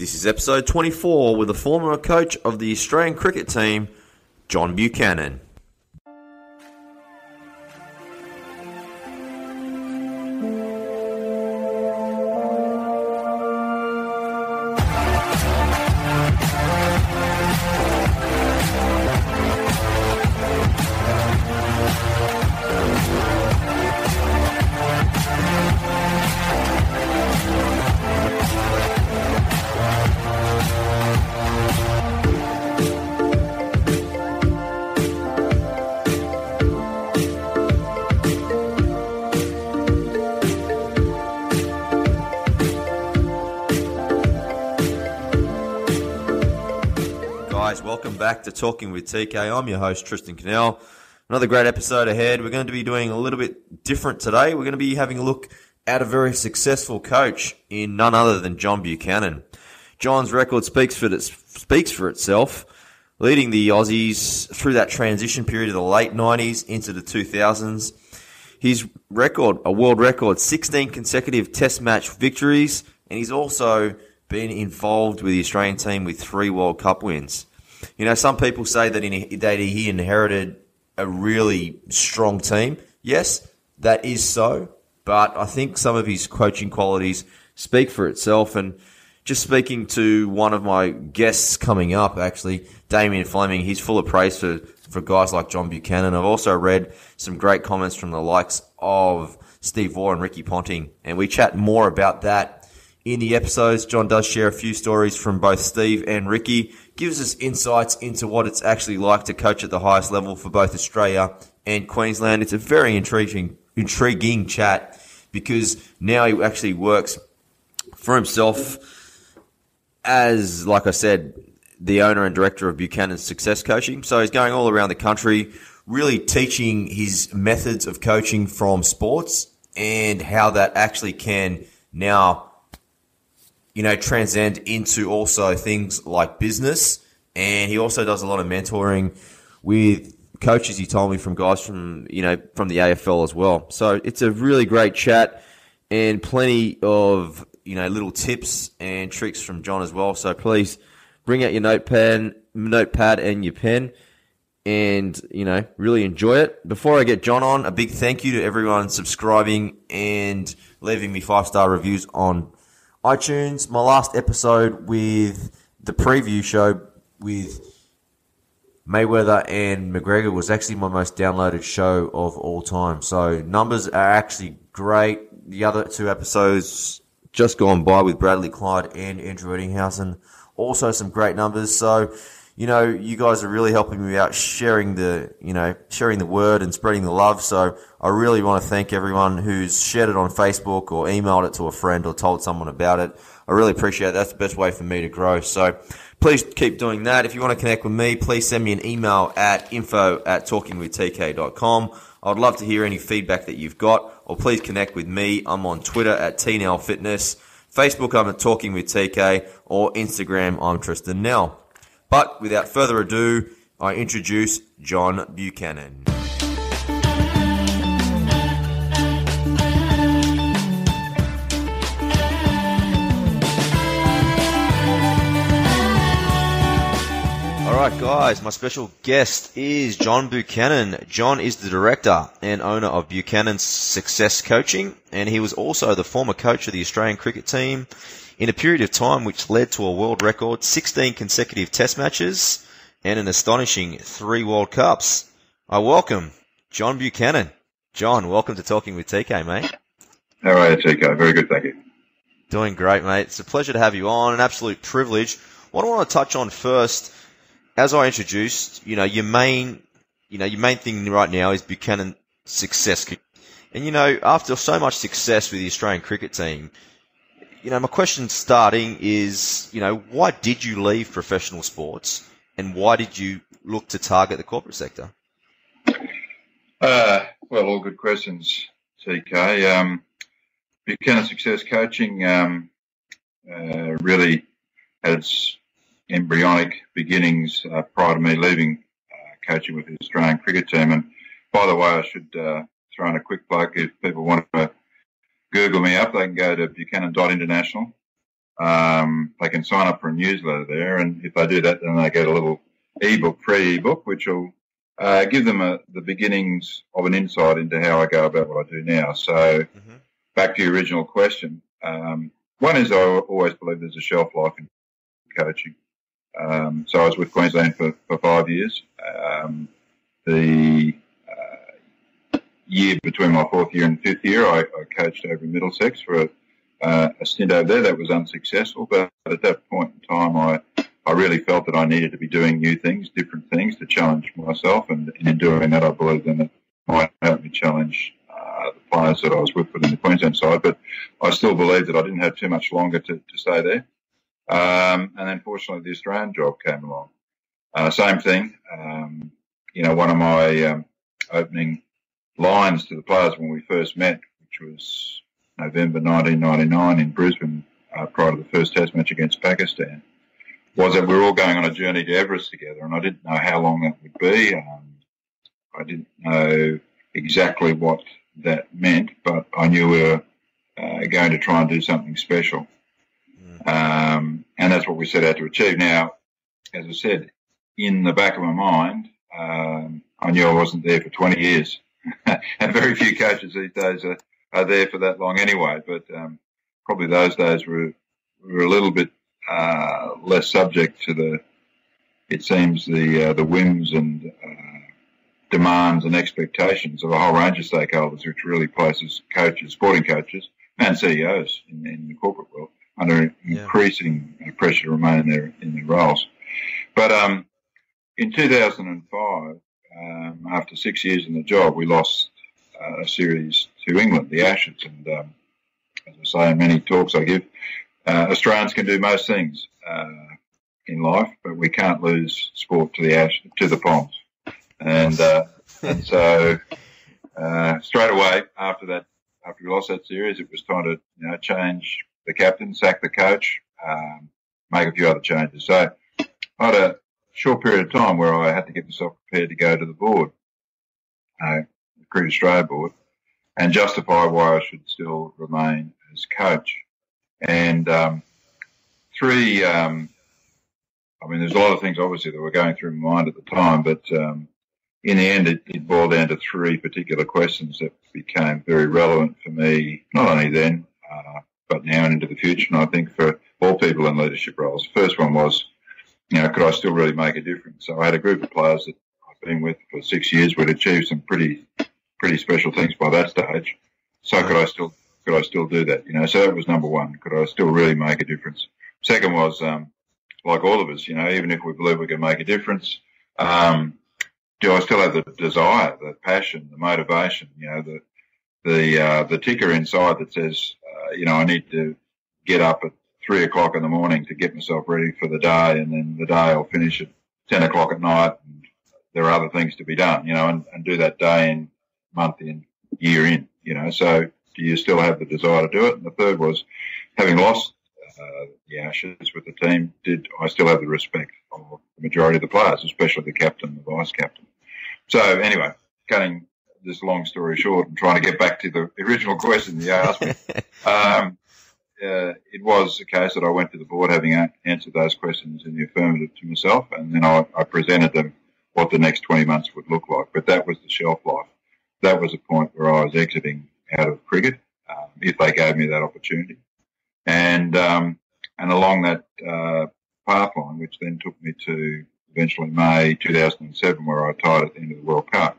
This is episode 24 with the former coach of the Australian cricket team, John Buchanan. Talking with TK. I'm your host, Tristan Cannell. Another great episode ahead. We're going to be doing a little bit different today. We're going to be having a look at a very successful coach in none other than John Buchanan. John's record speaks for, it, speaks for itself, leading the Aussies through that transition period of the late 90s into the 2000s. His record, a world record, 16 consecutive test match victories, and he's also been involved with the Australian team with three World Cup wins. You know, some people say that, in, that he inherited a really strong team. Yes, that is so, but I think some of his coaching qualities speak for itself. And just speaking to one of my guests coming up, actually, Damien Fleming, he's full of praise for, for guys like John Buchanan. I've also read some great comments from the likes of Steve Waugh and Ricky Ponting, and we chat more about that in the episodes. John does share a few stories from both Steve and Ricky, gives us insights into what it's actually like to coach at the highest level for both Australia and Queensland. It's a very intriguing, intriguing chat because now he actually works for himself as, like I said, the owner and director of Buchanan's Success Coaching. So he's going all around the country, really teaching his methods of coaching from sports and how that actually can now you know, transcend into also things like business. And he also does a lot of mentoring with coaches, he told me, from guys from, you know, from the AFL as well. So it's a really great chat and plenty of, you know, little tips and tricks from John as well. So please bring out your notepad, notepad and your pen and, you know, really enjoy it. Before I get John on, a big thank you to everyone subscribing and leaving me five star reviews on iTunes, my last episode with the preview show with Mayweather and McGregor was actually my most downloaded show of all time. So numbers are actually great. The other two episodes just gone by with Bradley Clyde and Andrew Ettinghausen. Also some great numbers. So you know, you guys are really helping me out sharing the, you know, sharing the word and spreading the love. So I really want to thank everyone who's shared it on Facebook or emailed it to a friend or told someone about it. I really appreciate it. That's the best way for me to grow. So please keep doing that. If you want to connect with me, please send me an email at info at talkingwithtk.com. I'd love to hear any feedback that you've got, or please connect with me. I'm on Twitter at TNL Fitness, Facebook I'm at Talking with TK, or Instagram I'm Tristan Nell. But without further ado, I introduce John Buchanan. Alright guys, my special guest is John Buchanan. John is the director and owner of Buchanan's Success Coaching and he was also the former coach of the Australian cricket team in a period of time which led to a world record 16 consecutive test matches and an astonishing three World Cups. I welcome John Buchanan. John, welcome to Talking with TK, mate. How are you, TK? Very good, thank you. Doing great, mate. It's a pleasure to have you on, an absolute privilege. What I want to touch on first, as I introduced, you know, your main, you know, your main thing right now is Buchanan success. And you know, after so much success with the Australian cricket team, you know, my question starting is, you know, why did you leave professional sports and why did you look to target the corporate sector? Uh, well, all good questions, TK. Um, Buchanan Success Coaching um, uh, really had its embryonic beginnings uh, prior to me leaving uh, coaching with the Australian cricket team. And by the way, I should uh, throw in a quick plug if people want to Google me up. They can go to Buchanan.international. um, they can sign up for a newsletter there, and if they do that, then they get a little ebook, free ebook, which will uh, give them a, the beginnings of an insight into how I go about what I do now. So, mm-hmm. back to your original question. Um, one is I always believe there's a shelf life in coaching. Um, so I was with Queensland for, for five years. Um, the uh, year between my fourth year and fifth year, I, I coached over Middlesex for a, uh, a stint over there that was unsuccessful. But at that point in time, I I really felt that I needed to be doing new things, different things to challenge myself, and, and in doing that, I believe then it might help me challenge uh, the players that I was with within the Queensland side. But I still believe that I didn't have too much longer to, to stay there. Um, and then fortunately, the Australian job came along. Uh, same thing. Um, you know, one of my um, opening lines to the players when we first met, which was November 1999 in Brisbane, uh, prior to the first Test match against Pakistan, was that we were all going on a journey to Everest together, and I didn't know how long that would be. Um, I didn't know exactly what that meant, but I knew we were uh, going to try and do something special. Um, and that's what we set out to achieve. Now, as I said, in the back of my mind, um, I knew I wasn't there for 20 years. and very few coaches these days are, are there for that long anyway. But um, probably those days were, were a little bit uh, less subject to the, it seems, the uh, the whims and uh, demands and expectations of a whole range of stakeholders, which really places coaches, sporting coaches, and CEOs in, in the corporate world under yeah. increasing pressure to remain in their in their roles. But um, in 2005, um, after six years in the job, we lost uh, a series to England, the Ashes, and um, as I say in many talks I give, uh, Australians can do most things uh, in life, but we can't lose sport to the ash to the Poms. And, uh, and so uh, straight away after that, after we lost that series, it was time to you know change the captain, sack the coach, um, make a few other changes. So I had a short period of time where I had to get myself prepared to go to the board, uh, the Cricket Australia board, and justify why I should still remain as coach. And um, three, um, I mean, there's a lot of things obviously that were going through my mind at the time, but um, in the end, it, it, boiled down to three particular questions that became very relevant for me, not only then, uh, but now and into the future. And I think for all people in leadership roles, the first one was, you know, could I still really make a difference? So I had a group of players that I've been with for six years. We'd achieved some pretty, pretty special things by that stage. So could I still could I still do that? You know, so that was number one. Could I still really make a difference? Second was, um, like all of us, you know, even if we believe we can make a difference, um, do I still have the desire, the passion, the motivation, you know, the, the, uh, the ticker inside that says, uh, you know, I need to get up at three o'clock in the morning to get myself ready for the day and then the day I'll finish at 10 o'clock at night and there are other things to be done, you know, and, and do that day in, month in, year in, you know, so do you still have the desire to do it? And the third was, having lost uh, the Ashes with the team, did I still have the respect of the majority of the players, especially the captain, the vice captain? So anyway, cutting this long story short and trying to get back to the original question you asked me, um, uh, it was a case that I went to the board having answered those questions in the affirmative to myself, and then I, I presented them what the next 20 months would look like. But that was the shelf life. That was a point where I was exiting out of cricket um, if they gave me that opportunity. And um, and along that uh, pathline, which then took me to eventually May 2007, where I tied at the end of the World Cup.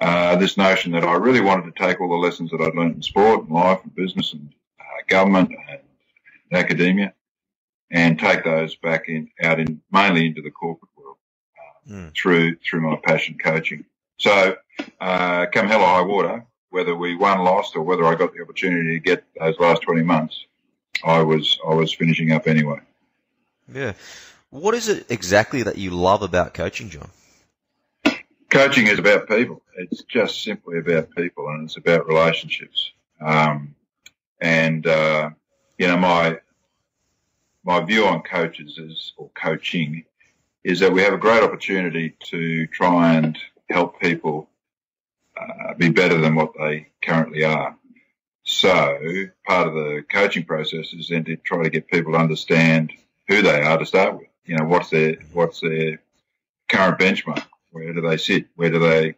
Uh, this notion that I really wanted to take all the lessons that I'd learned in sport and life and business and uh, government and, academia and take those back in out in mainly into the corporate world mm. through through my passion coaching. So uh, come hell or high water, whether we won, lost, or whether I got the opportunity to get those last 20 months, I was I was finishing up anyway. Yeah. What is it exactly that you love about coaching, John? Coaching is about people. It's just simply about people, and it's about relationships. Um, and uh, you know, my my view on coaches is or coaching is that we have a great opportunity to try and help people uh, be better than what they currently are. so part of the coaching process is then to try to get people to understand who they are to start with. You know, what's their what's their current benchmark? Where do they sit? Where do they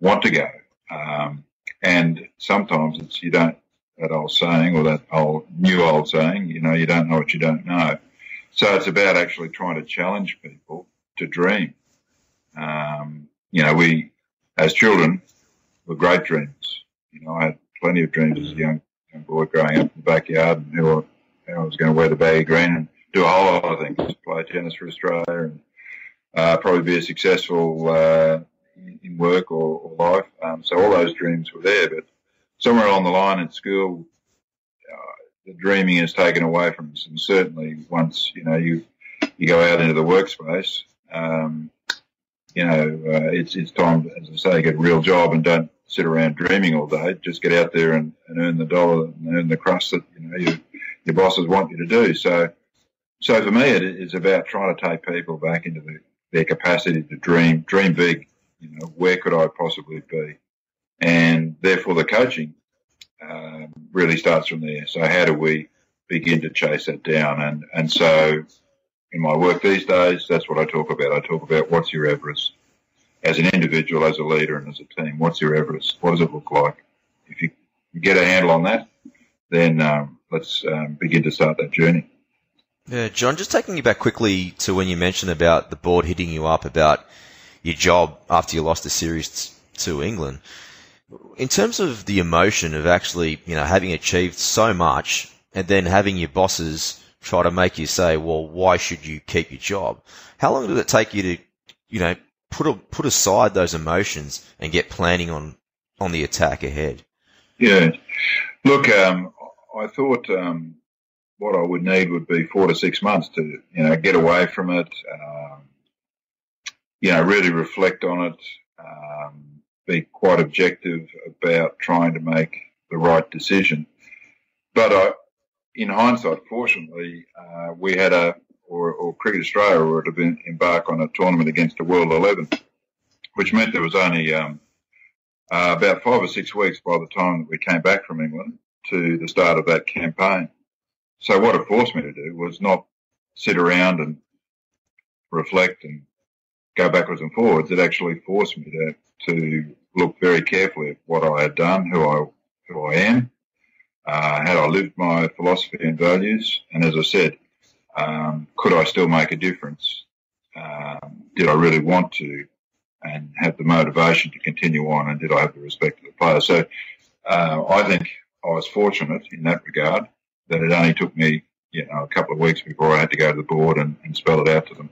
want to go? Um, and sometimes it's you don't that old saying or that old new old saying, you know, you don't know what you don't know. So it's about actually trying to challenge people to dream. Um, you know, we as children were great dreamers. You know, I had plenty of dreams as a young, young boy growing up in the backyard and who I, I was going to wear the baggy green and do a whole lot of things, play tennis for Australia and uh, probably be a successful uh, in work or, or life. Um, so all those dreams were there, but somewhere along the line at school, uh, the dreaming is taken away from us. And certainly once, you know, you, you go out into the workspace, um, you know, uh, it's, it's time, to, as I say, get a real job and don't sit around dreaming all day. Just get out there and, and earn the dollar and earn the crust that, you know, you, your bosses want you to do. So, so for me, it is about trying to take people back into the, their capacity to dream, dream big. You know, where could I possibly be? And therefore the coaching, um, really starts from there. So how do we begin to chase that down? And, and so in my work these days, that's what I talk about. I talk about what's your Everest as an individual, as a leader, and as a team. What's your Everest? What does it look like? If you get a handle on that, then um, let's um, begin to start that journey. Yeah, John, just taking you back quickly to when you mentioned about the board hitting you up about your job after you lost the series to England. In terms of the emotion of actually, you know, having achieved so much and then having your bosses try to make you say, well, why should you keep your job? How long did it take you to, you know, put a, put aside those emotions and get planning on on the attack ahead? Yeah, look, um, I thought um, what I would need would be four to six months to you know get away from it, um, you know, really reflect on it, um, be quite objective about trying to make the right decision. But I, in hindsight, fortunately, uh, we had a, or, or Cricket Australia were to embark on a tournament against the World 11, which meant there was only um, uh, about five or six weeks by the time that we came back from England to the start of that campaign. So what it forced me to do was not sit around and reflect and go backwards and forwards. It actually forced me to, to look very carefully at what I had done, who I, who I am, uh, had I lived my philosophy and values? And as I said, um, could I still make a difference? Um, did I really want to and have the motivation to continue on? And did I have the respect of the players? So uh, I think I was fortunate in that regard that it only took me, you know, a couple of weeks before I had to go to the board and, and spell it out to them.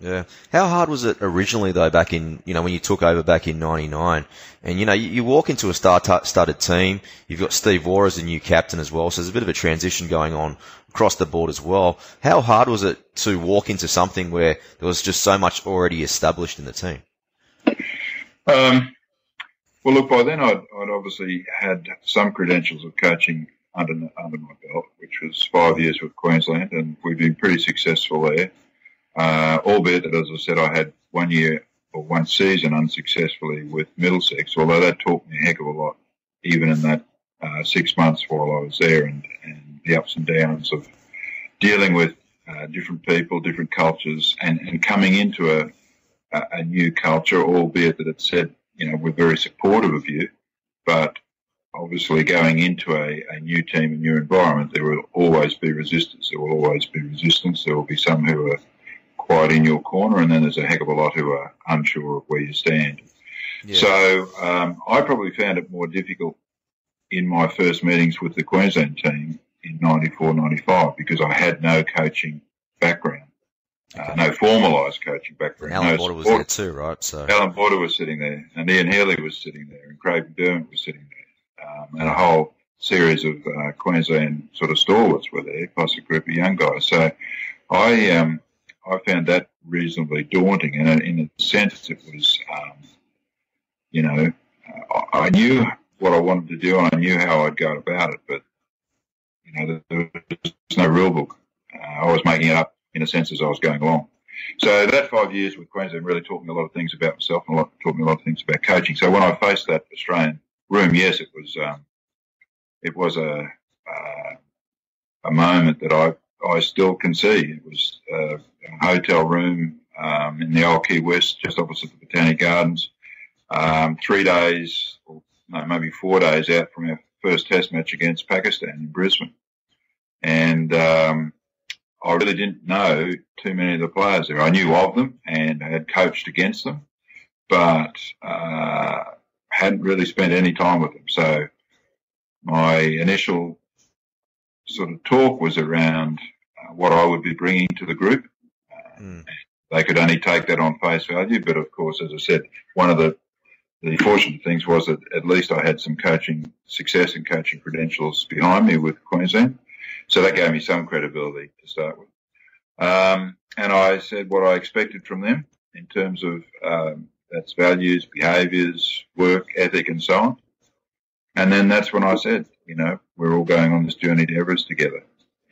Yeah. How hard was it originally though back in, you know, when you took over back in 99 and, you know, you, you walk into a star-studded team, you've got Steve Waugh as the new captain as well, so there's a bit of a transition going on across the board as well. How hard was it to walk into something where there was just so much already established in the team? Um, well, look, by then I'd, I'd obviously had some credentials of coaching under, under my belt, which was five years with Queensland, and we've been pretty successful there. Uh, albeit that, as I said, I had one year or one season unsuccessfully with Middlesex, although that taught me a heck of a lot, even in that uh, six months while I was there and, and the ups and downs of dealing with uh, different people, different cultures, and, and coming into a, a, a new culture, albeit that it said, you know, we're very supportive of you, but obviously going into a, a new team, a new environment, there will always be resistance. There will always be resistance. There will be some who are quite in your corner, and then there's a heck of a lot who are unsure of where you stand. Yeah. So um, I probably found it more difficult in my first meetings with the Queensland team in 94, 95 because I had no coaching background, uh, no formalised coaching background. Alan no Border was there too, right? So Alan Border was sitting there, and Ian Healy was sitting there, and Craig McDermott was sitting there, um, and a whole series of uh, Queensland sort of stalwarts were there, plus a group of young guys. So I um, I found that reasonably daunting, and in a sense, it was, um, you know, I knew what I wanted to do, and I knew how I'd go about it, but you know, there was no rule book. Uh, I was making it up in a sense as I was going along. So that five years with Queensland really taught me a lot of things about myself and a lot, taught me a lot of things about coaching. So when I faced that Australian room, yes, it was um, it was a a moment that I I still can see. It was uh, a hotel room um, in the old Quay West, just opposite the Botanic Gardens. Um, three days, or no, maybe four days out from our first Test match against Pakistan in Brisbane, and um, I really didn't know too many of the players there. I knew of them and I had coached against them, but uh, hadn't really spent any time with them. So my initial sort of talk was around uh, what I would be bringing to the group. Mm. They could only take that on face value, but of course, as I said, one of the the fortunate things was that at least I had some coaching success and coaching credentials behind me with Queensland. So that gave me some credibility to start with. Um, and I said what I expected from them in terms of um, that's values, behaviours, work ethic, and so on. And then that's when I said, you know, we're all going on this journey to Everest together.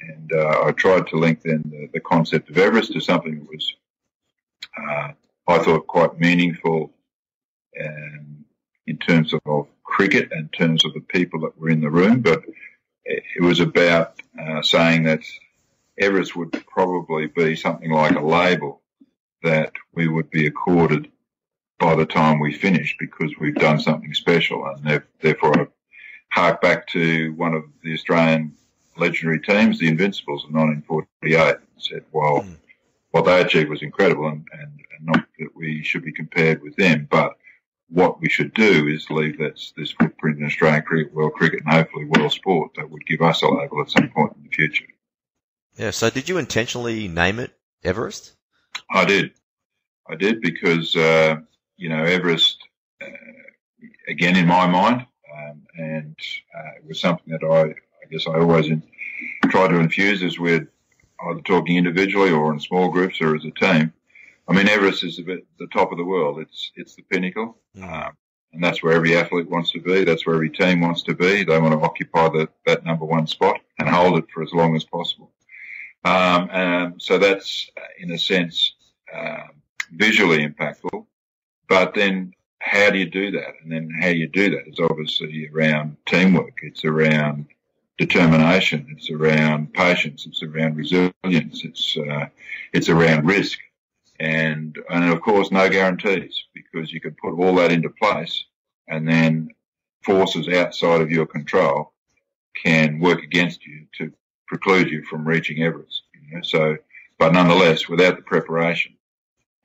And uh, I tried to link then the, the, concept of Everest to something that was, uh, I thought, quite meaningful um, in terms of, of cricket and in terms of the people that were in the room. But it was about uh, saying that Everest would probably be something like a label that we would be accorded by the time we finish because we've done something special. And therefore, I hark back to one of the Australian legendary teams, the Invincibles of 1948, and said, well, mm. what they achieved was incredible and, and, and, not that we should be compared with them, but what we should do is leave this, this footprint in Australian cricket, world cricket, and hopefully world sport that would give us a label at some point in the future. Yeah. So did you intentionally name it Everest? I did. I did because, uh, you know, Everest, uh, again, in my mind, um, and uh, it was something that I, I guess I always in, try to infuse as we're either talking individually or in small groups or as a team. I mean, Everest is the, the top of the world. It's it's the pinnacle, mm. um, and that's where every athlete wants to be. That's where every team wants to be. They want to occupy the, that number one spot and hold it for as long as possible. Um, and so that's, in a sense, uh, visually impactful. But then how do you do that? And then how you do that is obviously around teamwork. It's around determination. It's around patience. It's around resilience. It's, uh, it's around risk. And, and of course, no guarantees because you can put all that into place and then forces outside of your control can work against you to preclude you from reaching Everest. You know? So, but nonetheless, without the preparation,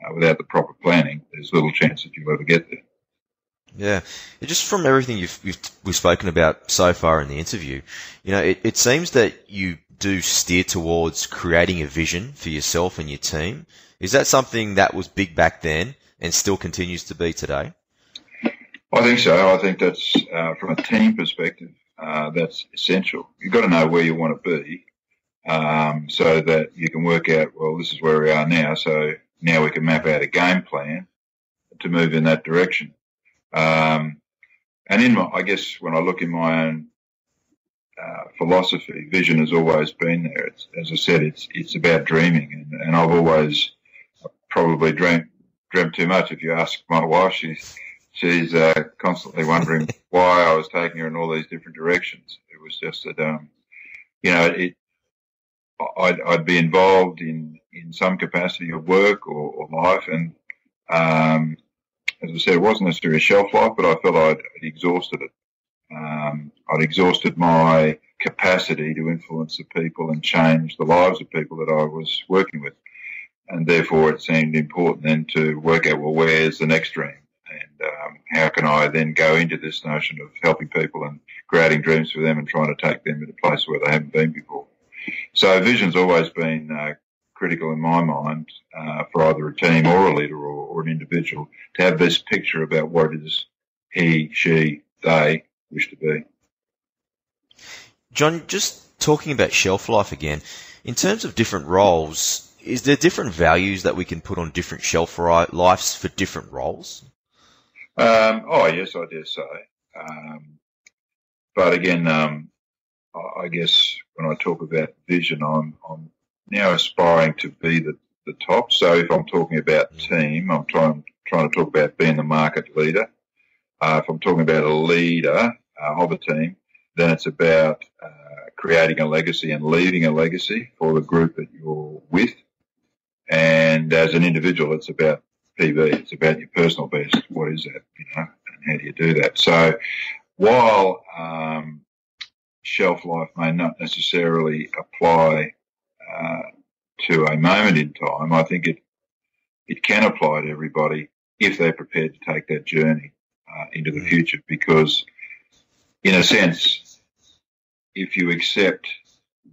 uh, without the proper planning, there's little chance that you'll ever get there. Yeah, just from everything you've, you've, we've spoken about so far in the interview, you know, it, it seems that you do steer towards creating a vision for yourself and your team. Is that something that was big back then and still continues to be today? I think so. I think that's uh, from a team perspective, uh, that's essential. You've got to know where you want to be, um, so that you can work out. Well, this is where we are now. So now we can map out a game plan to move in that direction. Um, and in my, I guess when I look in my own uh, philosophy, vision has always been there. It's, as I said, it's it's about dreaming, and, and I've always probably dreamt dreamt too much. If you ask my wife, she's she's uh, constantly wondering why I was taking her in all these different directions. It was just that, um, you know, it, I'd, I'd be involved in, in some capacity of work or, or life. And, um, as I said, it wasn't necessarily a shelf life, but I felt I'd, I'd exhausted it. Um, I'd exhausted my capacity to influence the people and change the lives of people that I was working with. And therefore it seemed important then to work out, well, where's the next dream? And um, how can I then go into this notion of helping people and creating dreams for them and trying to take them to a place where they haven't been before? So vision's always been uh, critical in my mind uh, for either a team or a leader or, or, an individual to have this picture about what it is he, she, they wish to be. John, just talking about shelf life again, in terms of different roles, is there different values that we can put on different shelf lives for different roles? Um, oh yes, I dare say. Um, but again, um, I guess when I talk about vision, I'm, I'm now aspiring to be the, the top. So if I'm talking about mm. team, I'm trying trying to talk about being the market leader. Uh, if I'm talking about a leader uh, of a team, then it's about uh, creating a legacy and leaving a legacy for the group that you're with. And as an individual, it's about PB. It's about your personal best. What is that? You know, and how do you do that? So while um, shelf life may not necessarily apply uh, to a moment in time, I think it it can apply to everybody if they're prepared to take that journey uh, into the future. Because, in a sense, if you accept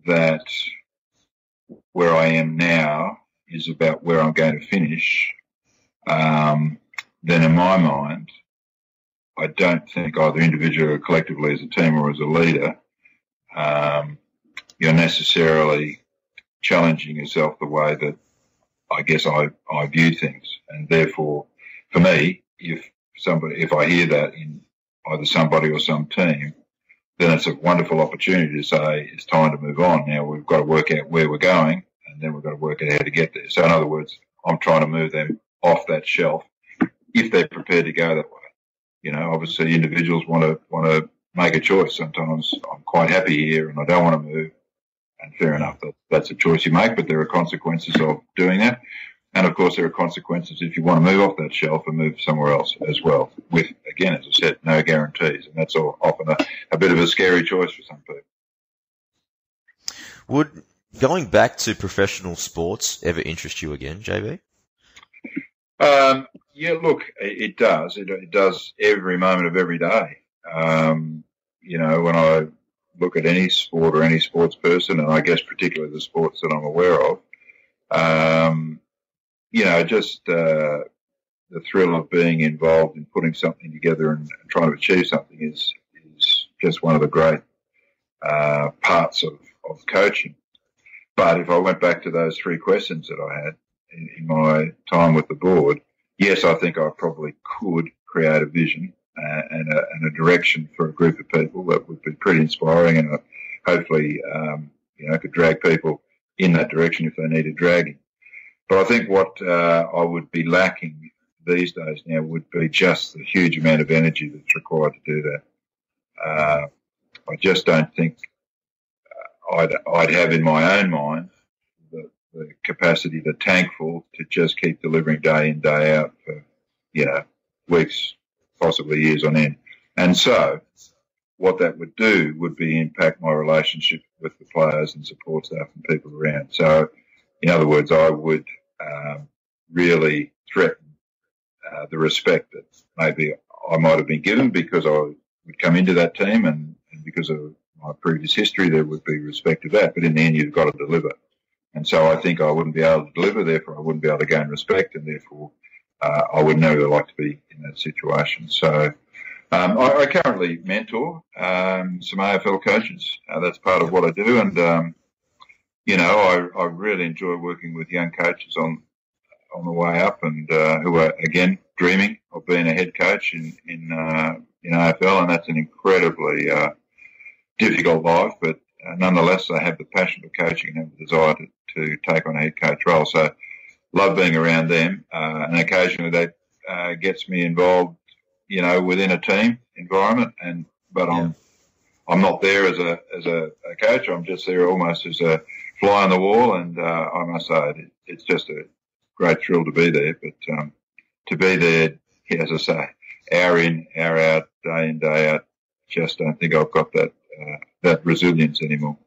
that where I am now is about where I'm going to finish, um, then in my mind, I don't think either individually or collectively as a team or as a leader, um, you're necessarily challenging yourself the way that I guess I, I view things. And therefore, for me, if somebody, if I hear that in either somebody or some team, then it's a wonderful opportunity to say it's time to move on. Now we've got to work out where we're going and then we've got to work out how to get there. So in other words, I'm trying to move them off that shelf if they're prepared to go that way. You know, obviously individuals want to, want to make a choice. Sometimes I'm quite happy here and I don't want to move. And fair enough, that, that's a choice you make, but there are consequences of doing that. And of course, there are consequences if you want to move off that shelf and move somewhere else as well. With, again, as I said, no guarantees. And that's all, often a, a bit of a scary choice for some people. Would going back to professional sports ever interest you again, JB? Um, yeah, look, it, it does. It, it, does every moment of every day. Um, you know, when I look at any sport or any sports person, and I guess particularly the sports that I'm aware of, um, you know, just uh, the thrill of being involved in putting something together and, trying to achieve something is is just one of the great uh, parts of, of coaching. But if I went back to those three questions that I had in, in my time with the board, yes, I think I probably could create a vision uh, and, a, and, a, direction for a group of people that would be pretty inspiring and uh, hopefully, um, you know, could drag people in that direction if they needed dragging. But I think what uh, I would be lacking these days now would be just the huge amount of energy that's required to do that. Uh, I just don't think uh, I'd, I'd have in my own mind the, the capacity, the tankful to just keep delivering day in, day out for, you know, weeks, possibly years on end. And so what that would do would be impact my relationship with the players and support staff and people around. So in other words, I would um, really threaten uh, the respect that maybe I might have been given because I would come into that team and, and because of my previous history, there would be respect of that. But in the end, you've got to deliver. And so I think I wouldn't be able to deliver, therefore I wouldn't be able to gain respect, and therefore uh, I would never like to be in that situation. So um, I, I, currently mentor um, some AFL coaches. Uh, that's part of what I do, and um, you know I, I, really enjoy working with young coaches on on the way up, and uh, who are again dreaming of being a head coach in in uh, in AFL, and that's an incredibly uh, difficult life, but uh, nonetheless they have the passion for coaching and have the desire to, to take on a head coach role. So love being around them, uh, and occasionally that gets me involved you know, within a team environment. And but yeah. I'm I'm not there as a as a, a, coach. I'm just there almost as a fly on the wall. And uh, I must say, it, it's just a great thrill to be there. But um, to be there, as I say, hour in, hour out, day in, day out, just don't think I've got that uh, that resilience anymore.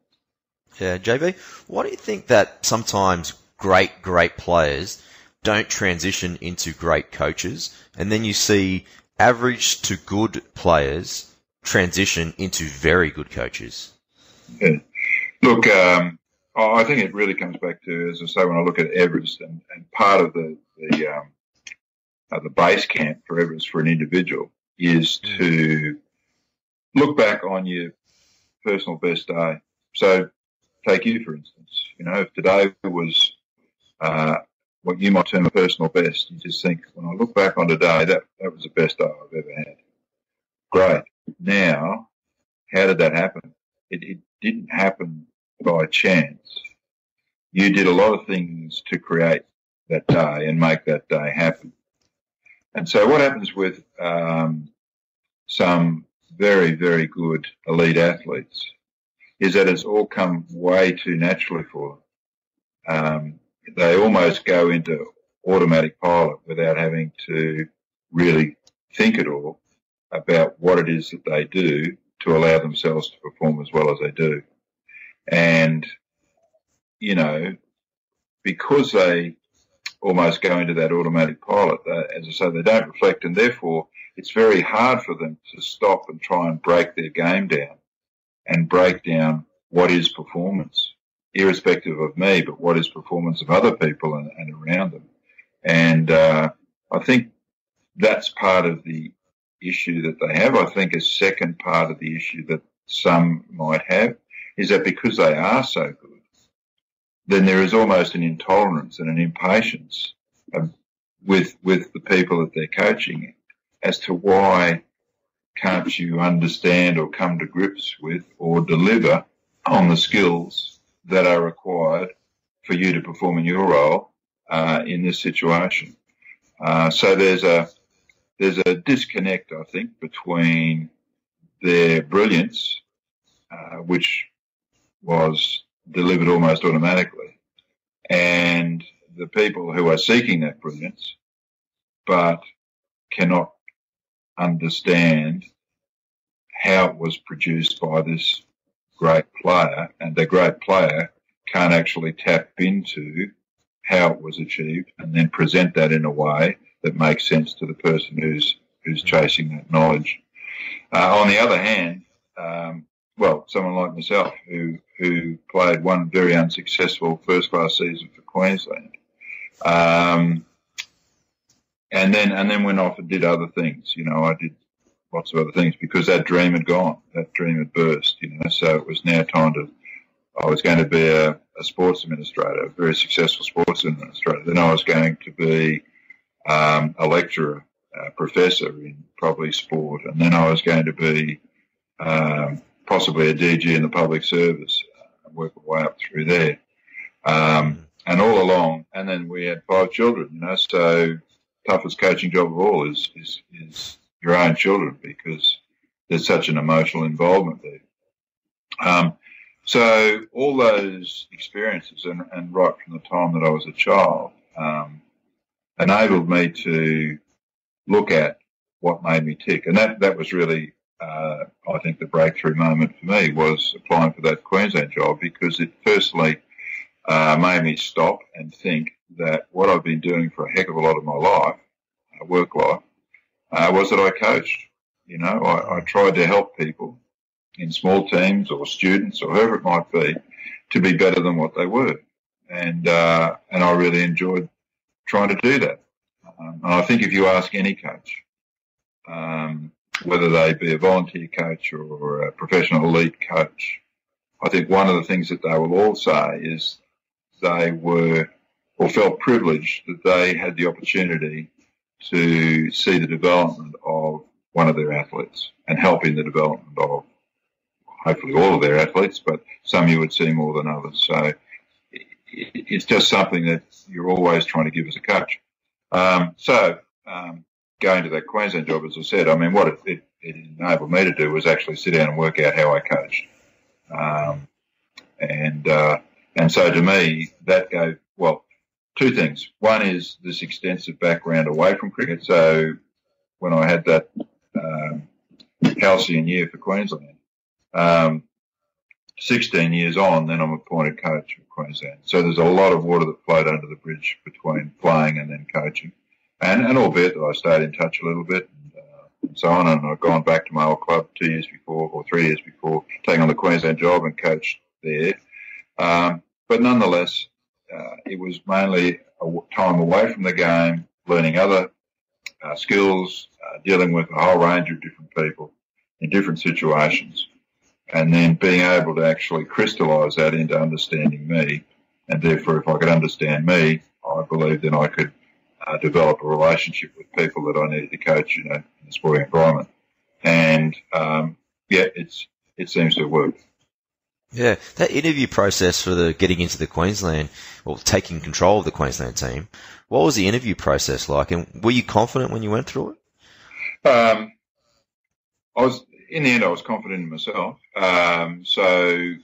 Yeah, JB, why do you think that sometimes great, great players don't transition into great coaches, and then you see average to good players transition into very good coaches? Yeah. Look, um, I think it really comes back to, as I say, when I look at Everest, and, and part of the the, um, uh, the base camp for Everest for an individual is mm. to look back on your personal best day. So, take you for instance. You know, if today was uh, what you might term a personal best. You just think, when I look back on today, that, that was the best day I've ever had. Great. Now, how did that happen? It, it didn't happen by chance. You did a lot of things to create that day and make that day happen. And so what happens with um, some very, very good elite athletes is that it's all come way too naturally for them. Um, they almost go into automatic pilot without having to really think at all about what it is that they do to allow themselves to perform as well as they do. And, you know, because they almost go into that automatic pilot, they, as I say, they don't reflect and therefore it's very hard for them to stop and try and break their game down and break down what is performance, irrespective of me, but what is performance of other people and, and around them. And uh, I think that's part of the issue that they have. I think a second part of the issue that some might have is that because they are so good, then there is almost an intolerance and an impatience with with the people that they're coaching as to why can't you understand or come to grips with or deliver on the skills that are required for you to perform in your role uh, in this situation. Uh, so there's a there's a disconnect, I think, between their brilliance, uh, which was delivered almost automatically, and the people who are seeking that brilliance, but cannot understand how it was produced by this great player, and the great player can't actually tap into how it was achieved and then present that in a way that makes sense to the person who's who's chasing that knowledge. Uh, on the other hand, um, well, someone like myself who who played one very unsuccessful first class season for Queensland, um, and then and then went off and did other things. You know, I did lots of other things because that dream had gone, that dream had burst. You know, so it was now time to. I was going to be a, a sports administrator, a very successful sports administrator. Then I was going to be um, a lecturer, a professor in probably sport, and then I was going to be um, possibly a DG in the public service, uh, work my way up through there. Um, and all along, and then we had five children, you know, so toughest coaching job of all is, is, is your own children because there's such an emotional involvement there. Um, so all those experiences and, and, right from the time that I was a child, um, enabled me to look at what made me tick. And that, that was really, uh, I think the breakthrough moment for me was applying for that Queensland job because it firstly, uh, made me stop and think that what I've been doing for a heck of a lot of my life, uh, work life, uh, was that I coached. You know, I, I, tried to help people in small teams or students or whoever it might be to be better than what they were. And, uh, and I really enjoyed trying to do that. Um, and I think if you ask any coach, um, whether they be a volunteer coach or a professional elite coach, I think one of the things that they will all say is they were or felt privileged that they had the opportunity to see the development of one of their athletes and help in the development of hopefully all of their athletes, but some you would see more than others. So it's just something that you're always trying to give as a coach. Um, so um, going to that Queensland job, as I said, I mean, what it, it, it, enabled me to do was actually sit down and work out how I coached. Um, and uh, and so to me, that gave well two things. One is this extensive background away from cricket. So when I had that um, halcyon year for Queensland, um, 16 years on, then I'm appointed coach of Queensland. So there's a lot of water that flowed under the bridge between playing and then coaching. And, and albeit that I stayed in touch a little bit and, uh, and so on, and I've gone back to my old club two years before or three years before taking on the Queensland job and coached there. Um, but nonetheless, uh, it was mainly a time away from the game, learning other uh, skills, uh, dealing with a whole range of different people in different situations and then being able to actually crystallize that into understanding me. And therefore, if I could understand me, I believe then I could uh, develop a relationship with people that I needed to coach, you know, in the sporting environment. And um, yeah, it's it seems to worked. Yeah, that interview process for the getting into the Queensland or taking control of the Queensland team. What was the interview process like, and were you confident when you went through it? Um, I was in the end, I was confident in myself. Um, so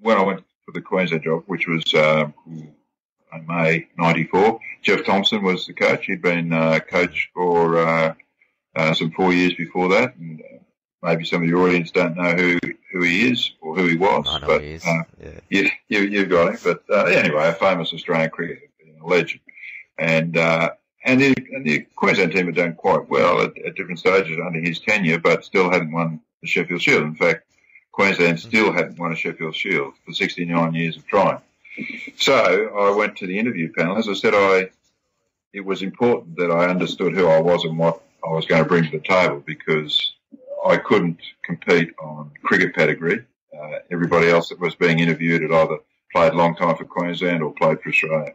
when I went for the Queensland job, which was uh, May '94, Jeff Thomson was the coach. He'd been uh, coach for uh, uh, some four years before that, and uh, maybe some of the audience don't know who, who he is or who he was. I know but he is. Uh, yeah. you, you you got him. But uh, anyway, a famous Australian cricketer, a legend, and uh, and the, and the Queensland team had done quite well at, at different stages under his tenure, but still hadn't won the Sheffield Shield. In fact, Queensland still hadn't won a Sheffield Shield for 69 years of trying. So I went to the interview panel. As I said, I it was important that I understood who I was and what I was going to bring to the table because I couldn't compete on cricket pedigree. Uh, everybody else that was being interviewed had either played a long time for Queensland or played for Australia.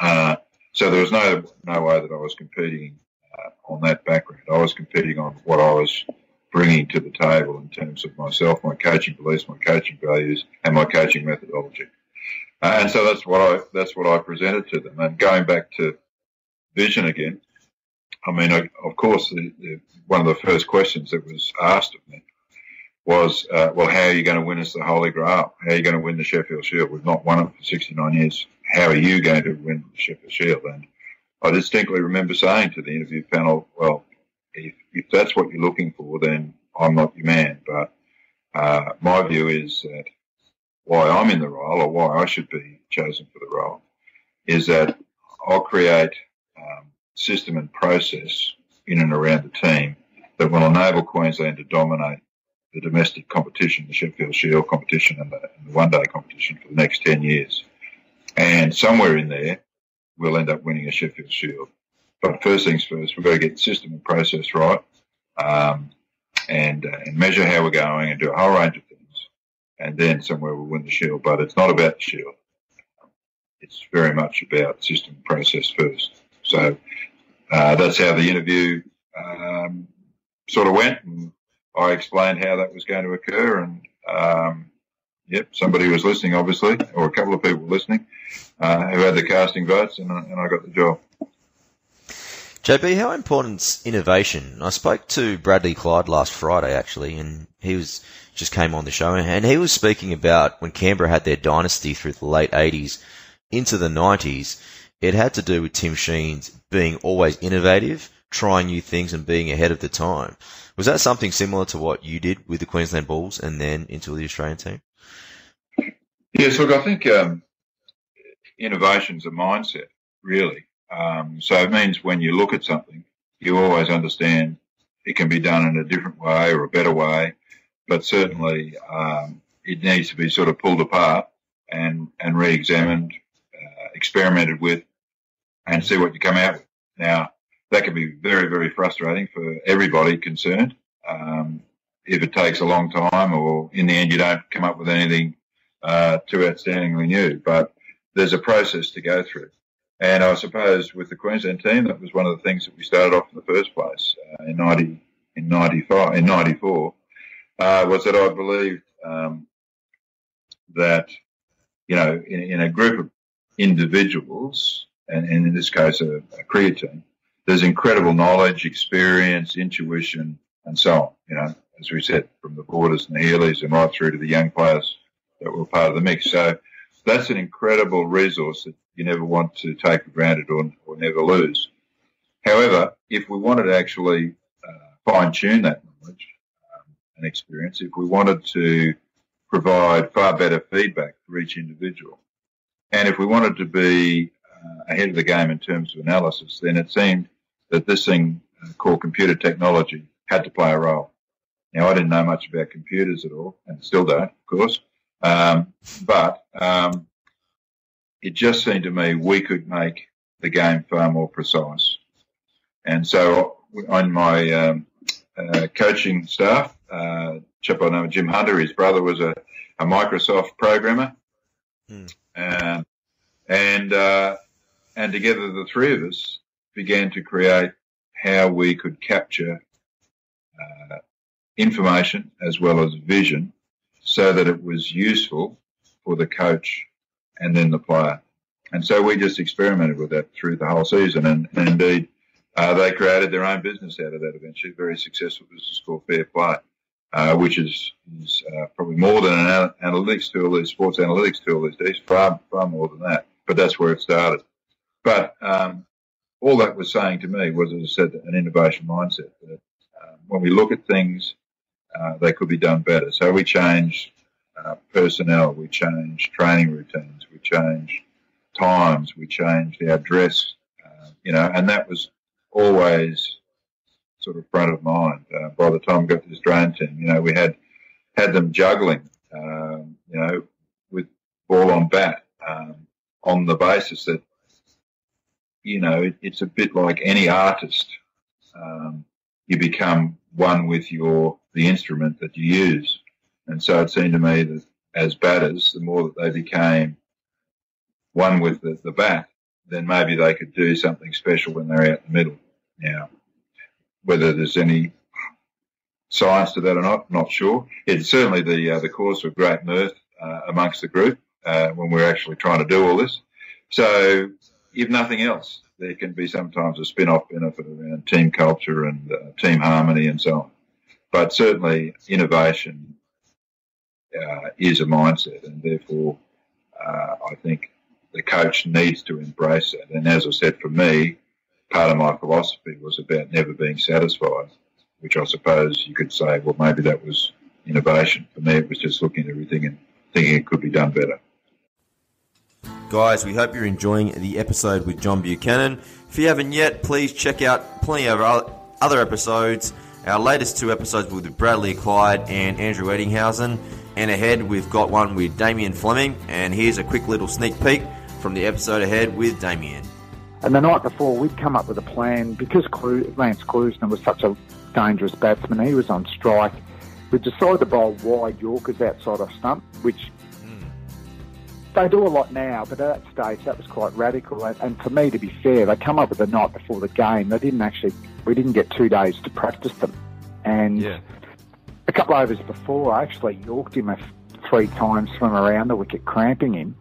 Uh, so there was no no way that I was competing uh, on that background. I was competing on what I was bringing to the table in terms of myself, my coaching beliefs, my coaching values, and my coaching methodology. Uh, and so that's what I that's what I presented to them. And going back to vision again, I mean, I, of course, the, the, one of the first questions that was asked of me was, uh, well, how are you going to win us the Holy Grail? How are you going to win the Sheffield Shield? We've not won it for 69 years. How are you going to win the Sheffield Shield? And I distinctly remember saying to the interview panel, well, if, if that's what you're looking for, then I'm not your man. But uh, my view is that why I'm in the role or why I should be chosen for the role is that I'll create um, system and process in and around the team that will enable Queensland to dominate the domestic competition, the Sheffield Shield competition and the, and the one day competition for the next 10 years. And somewhere in there, we'll end up winning a Sheffield Shield. But first things first, we've got to get the system and process right, um, and, uh, and measure how we're going and do a whole range of things. And then somewhere we'll win the Shield. But it's not about the Shield. It's very much about system and process first. So uh, that's how the interview um, sort of went, and I explained how that was going to occur. And um, yep, somebody was listening, obviously, or a couple of people listening uh, who had the casting votes, and, and I got the job. JB, how important is innovation? I spoke to Bradley Clyde last Friday actually, and he was just came on the show, and he was speaking about when Canberra had their dynasty through the late '80s into the '90s. It had to do with Tim Sheens being always innovative, trying new things, and being ahead of the time. Was that something similar to what you did with the Queensland Bulls and then into the Australian team? Yes, look, I think um, innovation's a mindset, really. Um, so it means when you look at something, you always understand it can be done in a different way or a better way, but certainly um, it needs to be sort of pulled apart and, and re-examined, experimented with, and see what you come out with. Now, that can be very, very frustrating for everybody concerned. Um, if it takes a long time or in the end you don't come up with anything uh, too outstandingly new, but there's a process to go through. And I suppose with the Queensland team, that was one of the things that we started off in the first place uh, in 90, in 95, in 94, uh, was that I believed um, that, you know, in, in, a group of individuals, and, and in this case a, a team, there's incredible knowledge, experience, intuition, and so on. You know, as we said, from the Borders and the Healy's and right through to the young players that were part of the mix. So that's an incredible resource that you never want to take for granted or, or never lose. However, if we wanted to actually uh, fine tune that knowledge um, and experience, if we wanted to provide far better feedback for each individual, and if we wanted to be uh, ahead of the game in terms of analysis, then it seemed that this thing uh, called computer technology had to play a role. Now, I didn't know much about computers at all, and still don't, of course. Um, but um, it just seemed to me we could make the game far more precise. And so on my um, uh, coaching staff, uh, chap by name Jim Hunter, his brother was a, a Microsoft programmer. Hmm. Uh, and, and together the three of us began to create how we could capture uh, information as well as vision so that it was useful for the coach and then the player. And so we just experimented with that through the whole season. And, and indeed, uh, they created their own business out of that eventually, very successful business called Fair Play, uh, which is, is uh, probably more than an analytics tool, a sports analytics tool these days, far, far more than that. But that's where it started. But um, all that was saying to me was, as I said, an innovation mindset. That um, when we look at things, uh, they could be done better. So we changed uh, personnel, we changed training routines, we changed times, we changed our dress, uh, you know, and that was always sort of front of mind. Uh, by the time we got to the Australian team, you know, we had had them juggling, um, you know, with ball on bat um, on the basis that, you know, it, it's a bit like any artist. Um, you become one with your the instrument that you use, and so it seemed to me that as batters, the more that they became one with the, the bat, then maybe they could do something special when they're out in the middle. Now, whether there's any science to that or not, not sure. It's certainly the uh, the cause of great mirth uh, amongst the group uh, when we're actually trying to do all this. So, if nothing else, there can be sometimes a spin-off benefit around team culture and uh, team harmony and so on. But certainly, innovation uh, is a mindset, and therefore, uh, I think the coach needs to embrace it. And as I said, for me, part of my philosophy was about never being satisfied, which I suppose you could say, well, maybe that was innovation. For me, it was just looking at everything and thinking it could be done better. Guys, we hope you're enjoying the episode with John Buchanan. If you haven't yet, please check out plenty of other episodes. Our latest two episodes with Bradley Clyde and Andrew Ettingshausen. And ahead, we've got one with Damien Fleming. And here's a quick little sneak peek from the episode ahead with Damien. And the night before, we'd come up with a plan because Lance Klusener was such a dangerous batsman. He was on strike. We decided to bowl wide Yorkers outside of stump, which mm. they do a lot now, but at that stage that was quite radical. And for me, to be fair, they come up with the night before the game. They didn't actually, we didn't get two days to practice them. And yeah. a couple of overs before, I actually yorked him three times from around the wicket, cramping him.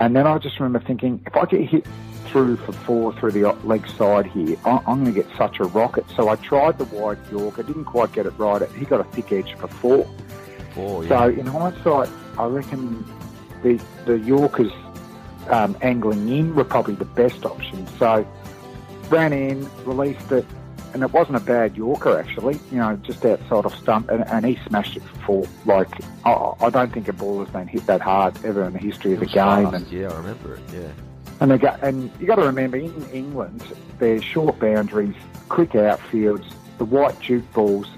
And then I just remember thinking, if I get hit through for four through the leg side here, I'm going to get such a rocket. So I tried the wide York. I didn't quite get it right. He got a thick edge for four. Four, yeah. So in hindsight, I reckon the the Yorkers um, angling in were probably the best option. So ran in, released it, and it wasn't a bad Yorker actually. You know, just outside of stump, and, and he smashed it for four. Like I, I, don't think a ball has been hit that hard ever in the history of the game. Fast. And, yeah, I remember it. Yeah. And they got, and you got to remember in England, there's short boundaries, quick outfields. The white duke balls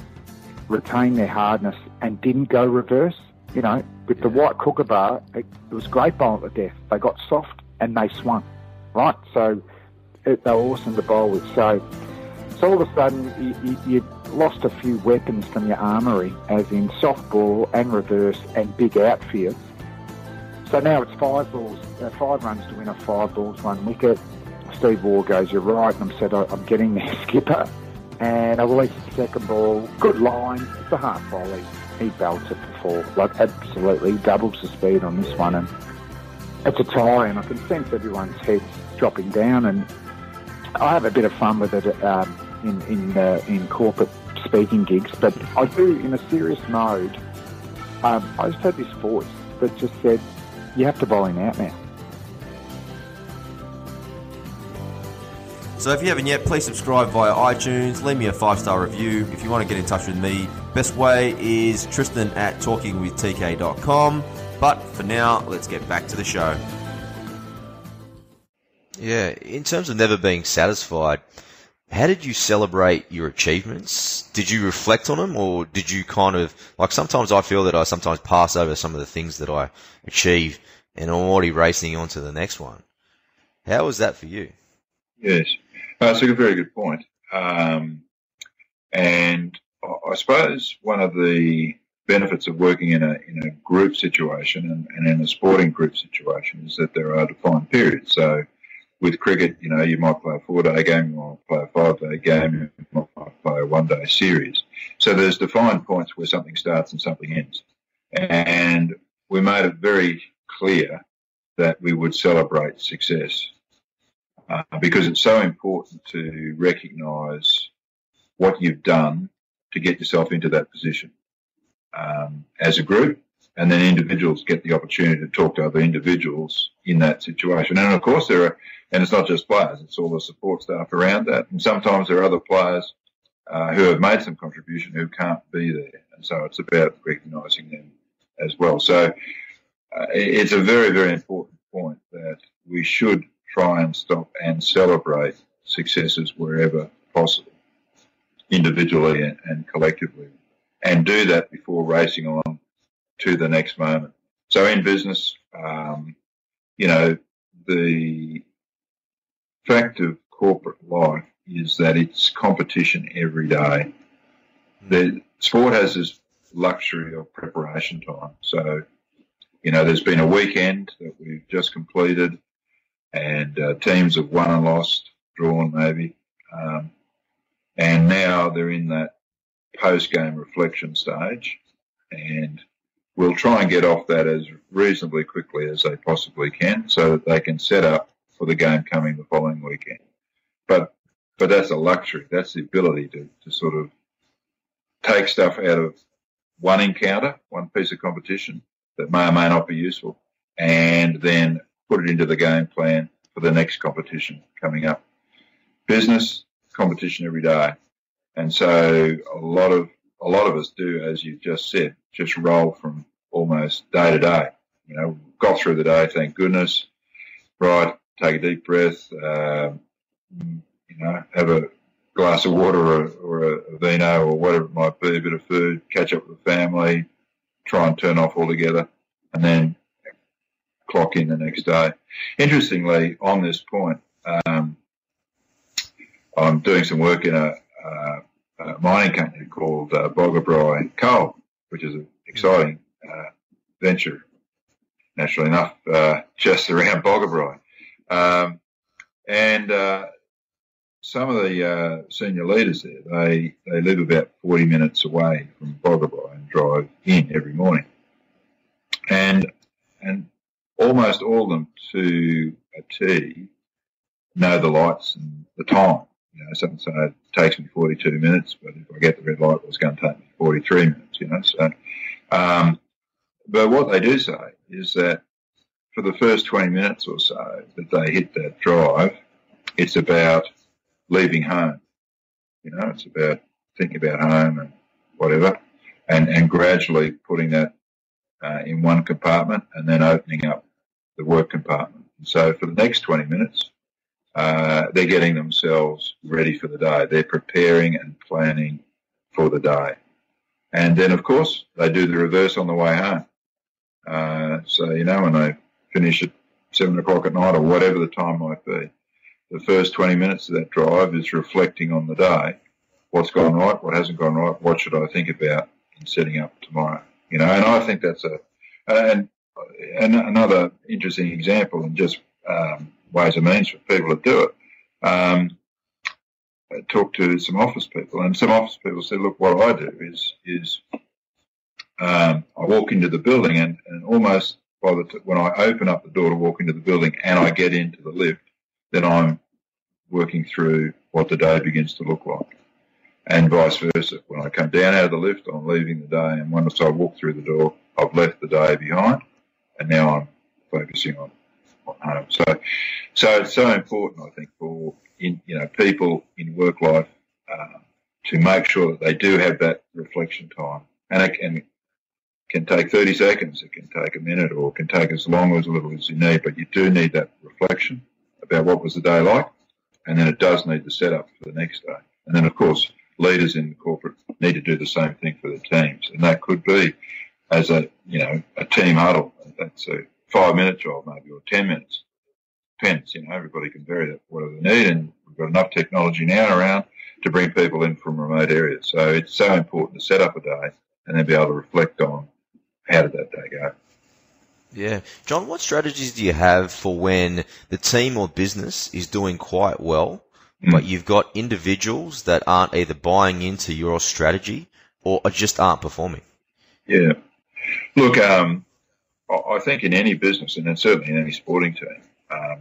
retained their hardness and didn't go reverse. You know, with the white kookaburra, it, it was great bowl at death. They got soft and they swung, right? So it, they were awesome to bowl with. So so all of a sudden, you, you, you lost a few weapons from your armoury, as in soft ball and reverse and big outfields. So now it's five balls, uh, five runs to win a five balls, one wicket. Steve Waugh goes, you're right, and I said, I'm getting there, skipper. And I release the second ball, good line, it's a half volley. He belts it for four, like absolutely doubles the speed on this one, and it's a tie, and I can sense everyone's heads dropping down, and I have a bit of fun with it. Um, in in uh, in corporate speaking gigs, but I do in a serious mode. Um, I just had this voice that just said, "You have to bowl him out now." So if you haven't yet, please subscribe via iTunes. Leave me a five star review. If you want to get in touch with me, best way is Tristan at talkingwithtk.com. But for now, let's get back to the show. Yeah, in terms of never being satisfied, how did you celebrate your achievements? Did you reflect on them or did you kind of, like sometimes I feel that I sometimes pass over some of the things that I achieve and I'm already racing on to the next one. How was that for you? Yes, that's a very good point. Um, and I suppose one of the benefits of working in a in a group situation and, and in a sporting group situation is that there are defined periods. So with cricket, you know, you might play a four day game, you might play a five day game, you might play a one day series. So there's defined points where something starts and something ends. And we made it very clear that we would celebrate success. uh, because it's so important to recognise what you've done to get yourself into that position um, as a group, and then individuals get the opportunity to talk to other individuals in that situation. And of course, there are, and it's not just players; it's all the support staff around that. And sometimes there are other players uh, who have made some contribution who can't be there, and so it's about recognising them as well. So uh, it's a very, very important point that we should try and stop and celebrate successes wherever possible, individually and, and collectively, and do that before racing on to the next moment. So in business, um, you know, the fact of corporate life is that it's competition every day. The sport has this luxury of preparation time. So, you know, there's been a weekend that we've just completed and uh, teams have won and lost, drawn maybe. Um, and now they're in that post-game reflection stage and we'll try and get off that as reasonably quickly as they possibly can so that they can set up for the game coming the following weekend. But, but that's a luxury. That's the ability to, to sort of take stuff out of one encounter, one piece of competition that may or may not be useful, and then put it into the game plan for the next competition coming up. Business competition every day, and so a lot of a lot of us do, as you just said, just roll from almost day to day. You know, got through the day, thank goodness. Right, take a deep breath. Uh, you know, have a glass of water or, or a, vino or whatever it might be, a bit of food, catch up with the family, try and turn off altogether, and then clock in the next day. Interestingly, on this point, um, I'm doing some work in a, a, a mining company called uh, Boggabri Coal, which is an exciting uh, venture, naturally enough, uh, just around Boggabri. Um, and uh, some of the uh, senior leaders there, they, they live about 40 minutes away from Boggabri and drive in every morning. And, and almost all of them to a T know the lights and the time. You know, something so it takes me 42 minutes, but if I get the red light, it's going to take me 43 minutes, you know. So, um, but what they do say is that for the first 20 minutes or so that they hit that drive, it's about leaving home. You know, it's about thinking about home and whatever, and, and gradually putting that uh, in one compartment and then opening up the work compartment. And so for the next 20 minutes, uh, they're getting themselves ready for the day. They're preparing and planning for the day. And then, of course, they do the reverse on the way home. Uh, so, you know, when they finish at seven o'clock at night or whatever the time might be, the first 20 minutes of that drive is reflecting on the day. What's gone right? What hasn't gone right? What should I think about in setting up tomorrow? You know, and I think that's a, and, and another interesting example and just, um, ways and means for people to do it. Um, I talked to some office people and some office people said, look, what I do is, is, um, I walk into the building and, and almost by the, t- when I open up the door to walk into the building and I get into the lift, then I'm working through what the day begins to look like. And vice versa. When I come down out of the lift, I'm leaving the day, and once I walk through the door, I've left the day behind, and now I'm focusing on, on home. So, so it's so important, I think, for in, you know people in work life uh, to make sure that they do have that reflection time, and it can can take 30 seconds, it can take a minute, or it can take as long or as little as you need, but you do need that reflection about what was the day like, and then it does need the setup for the next day. And then, of course, leaders in the corporate need to do the same thing for their teams, and that could be as a you know a team huddle. That's a five minute job maybe, or ten minutes. Depends, you know, everybody can vary that whatever they need, and we've got enough technology now around to bring people in from remote areas. So it's so important to set up a day and then be able to reflect on how did that day go. Yeah. John, what strategies do you have for when the team or business is doing quite well, mm. but you've got individuals that aren't either buying into your strategy or just aren't performing? Yeah. Look, um, I think in any business, and certainly in any sporting team, um,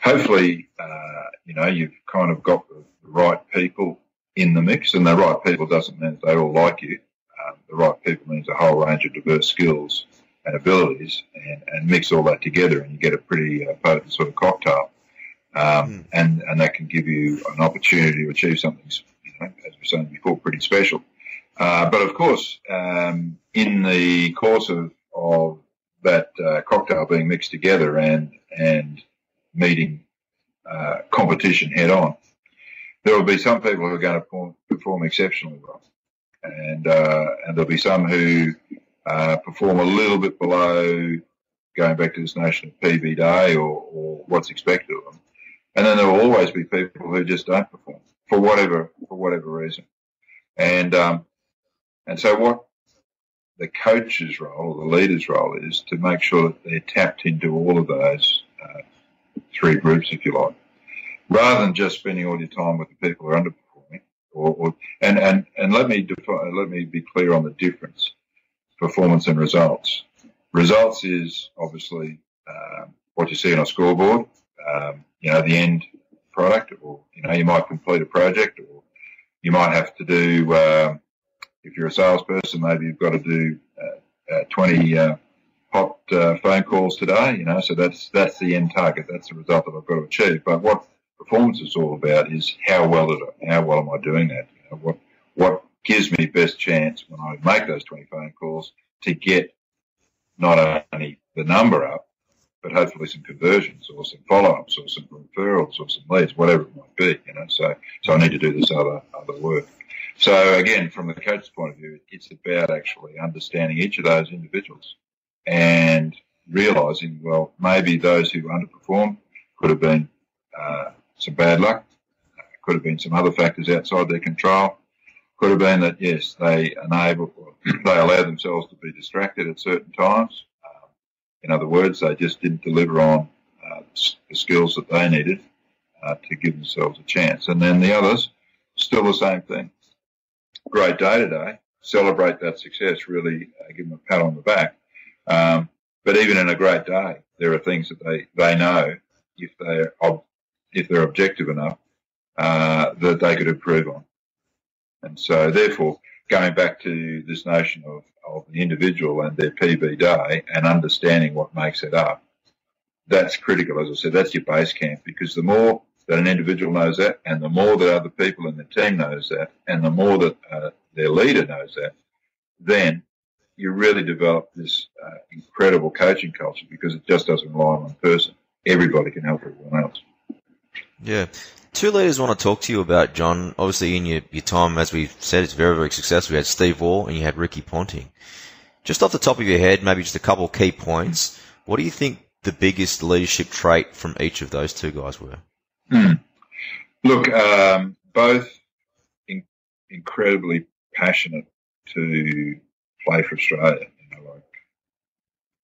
hopefully, uh, you know, you've kind of got the right people in the mix, and the right people doesn't mean they all like you. Um, the right people means a whole range of diverse skills and abilities, and, and mix all that together, and you get a pretty uh, potent sort of cocktail. Um, mm. and and that can give you an opportunity to achieve something, you know, as we were saying before, pretty special. Uh, but of course, um, in the course of of that uh, cocktail being mixed together and and meeting uh, competition head on, there will be some people who are going to perform, perform exceptionally well, and uh, and there'll be some who uh, perform a little bit below, going back to this notion of PB day or, or what's expected of them, and then there will always be people who just don't perform for whatever for whatever reason, and um, and so what the coach's role or the leader's role is to make sure that they're tapped into all of those uh, three groups, if you like rather than just spending all your time with the people who are underperforming. Or, or and, and, and let me define, let me be clear on the difference: performance and results. Results is obviously um, what you see on a scoreboard. Um, you know the end product, or you know you might complete a project, or you might have to do. Uh, if you're a salesperson, maybe you've got to do uh, uh, 20 uh, hot uh, phone calls today. You know, so that's that's the end target. That's the result that I've got to achieve. But what performance is all about is how well how well am I doing that? You know, what what gives me best chance when I make those 20 phone calls to get not only the number up, but hopefully some conversions or some follow-ups or some referrals or some leads, whatever it might be, you know. So, so I need to do this other, other work. So again, from the coach's point of view, it's about actually understanding each of those individuals and realizing, well, maybe those who underperform could have been uh, some bad luck. Could have been some other factors outside their control. Could have been that yes, they enable, they allow themselves to be distracted at certain times. Um, in other words, they just didn't deliver on uh, the skills that they needed uh, to give themselves a chance. And then the others, still the same thing. Great day today. Celebrate that success. Really uh, give them a pat on the back. Um, but even in a great day, there are things that they, they know if they're if they're objective enough, uh, that they could improve on. And so, therefore, going back to this notion of, of the individual and their PB day and understanding what makes it up, that's critical. As I said, that's your base camp because the more that an individual knows that, and the more that other people in the team knows that, and the more that uh, their leader knows that, then you really develop this uh, incredible coaching culture because it just doesn't rely on one person. Everybody can help everyone else. Yeah. Two leaders want to talk to you about, John. Obviously, in your, your time, as we've said, it's very, very successful. You had Steve Waugh and you had Ricky Ponting. Just off the top of your head, maybe just a couple of key points. What do you think the biggest leadership trait from each of those two guys were? Hmm. Look, um, both in, incredibly passionate to play for Australia. You know, like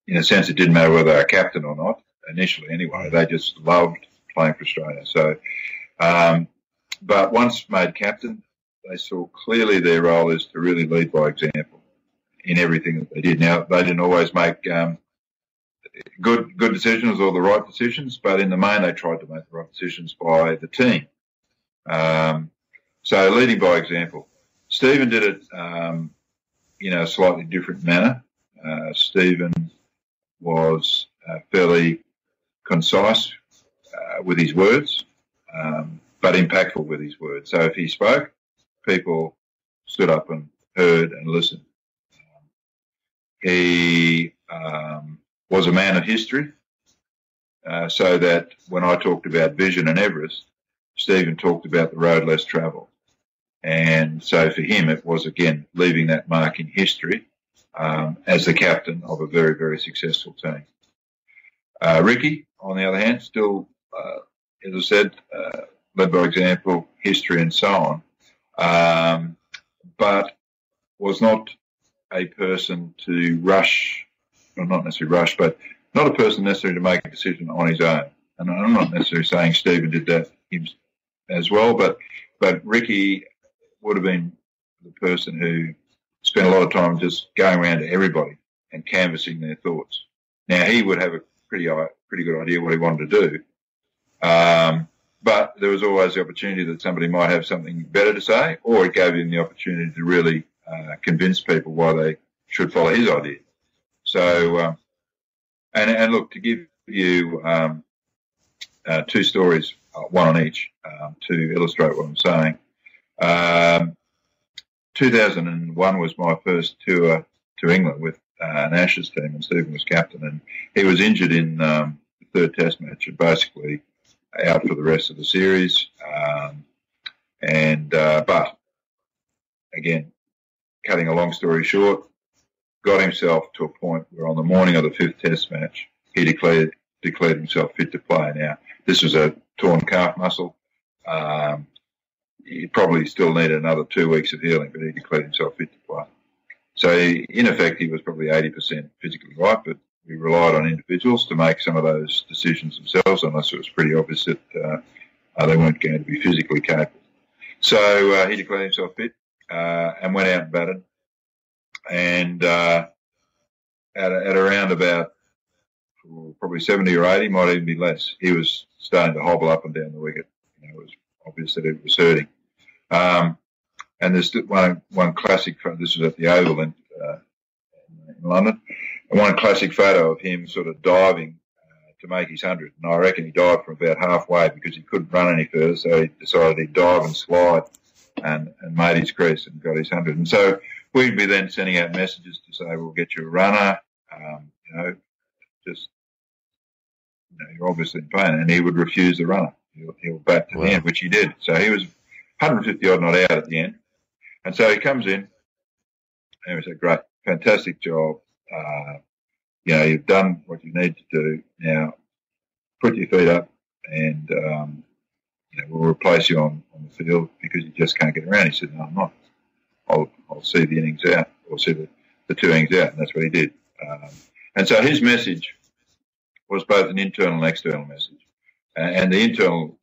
in a sense, it didn't matter whether they were captain or not. Initially, anyway, they just loved playing for Australia. So, um, but once made captain, they saw clearly their role is to really lead by example in everything that they did. Now, they didn't always make um, good good decisions or the right decisions, but in the main, they tried to make the right decisions by the team. Um, so, leading by example. Stephen did it um, in a slightly different manner. Uh, Stephen was uh, fairly concise uh, with his words, um, but impactful with his words. So if he spoke, people stood up and heard and listened. Um, he um, was a man of history, uh, so that when I talked about vision and Everest, Stephen talked about the road less travelled. And so for him, it was again leaving that mark in history um, as the captain of a very, very successful team. Uh, Ricky, on the other hand, still as I said, uh, led by example, history, and so on, um, but was not a person to rush, or not necessarily rush, but not a person necessarily to make a decision on his own. And I'm not necessarily saying Stephen did that as well, but but Ricky would have been the person who spent a lot of time just going around to everybody and canvassing their thoughts. Now he would have a pretty pretty good idea what he wanted to do, there was always the opportunity that somebody might have something better to say, or it gave him the opportunity to really uh, convince people why they should follow his idea. So, um, and, and look, to give you um, uh, two stories, uh, one on each, um, to illustrate what I'm saying. Um, 2001 was my first tour to England with uh, an Ashes team, and Stephen was captain, and he was injured in um, the third Test match, and basically out for the rest of the series. Um, and uh, but again, cutting a long story short, got himself to a point where on the morning of the fifth Test match, he declared declared himself fit to play. Now, this was a torn calf muscle. Um, he probably still needed another two weeks of healing, but he declared himself fit to play. So, in effect, he was probably 80% physically right, but we relied on individuals to make some of those decisions themselves, unless it was pretty obvious that uh, uh, they weren't going to be physically capable. So uh, he declared himself fit uh, and went out and batted. And uh, at, at around about probably 70 or 80, might even be less, he was starting to hobble up and down the wicket. You know, it was obvious that it was hurting. Um, and there's one one classic. This was at the Oval in, uh, in London. One classic photo of him sort of diving uh, to make his hundred. And I reckon he dived from about halfway because he couldn't run any further. So he decided he'd dive and slide and, and made his crease and got his hundred. And so we'd be then sending out messages to say, we'll get you a runner. Um, you know, just, you know, you're obviously in pain. And he would refuse the runner. He'll, he'll bat to wow. the end, which he did. So he was 150 odd not out at the end. And so he comes in and we said, great, fantastic job. Uh, you know, you've done what you need to do. Now, put your feet up and, um, you know, we'll replace you on, on the field because you just can't get around. He said, no, I'm not. I'll, I'll see the innings out or see the, the two innings out. And that's what he did. Um, and so his message was both an internal and external message. And the internal,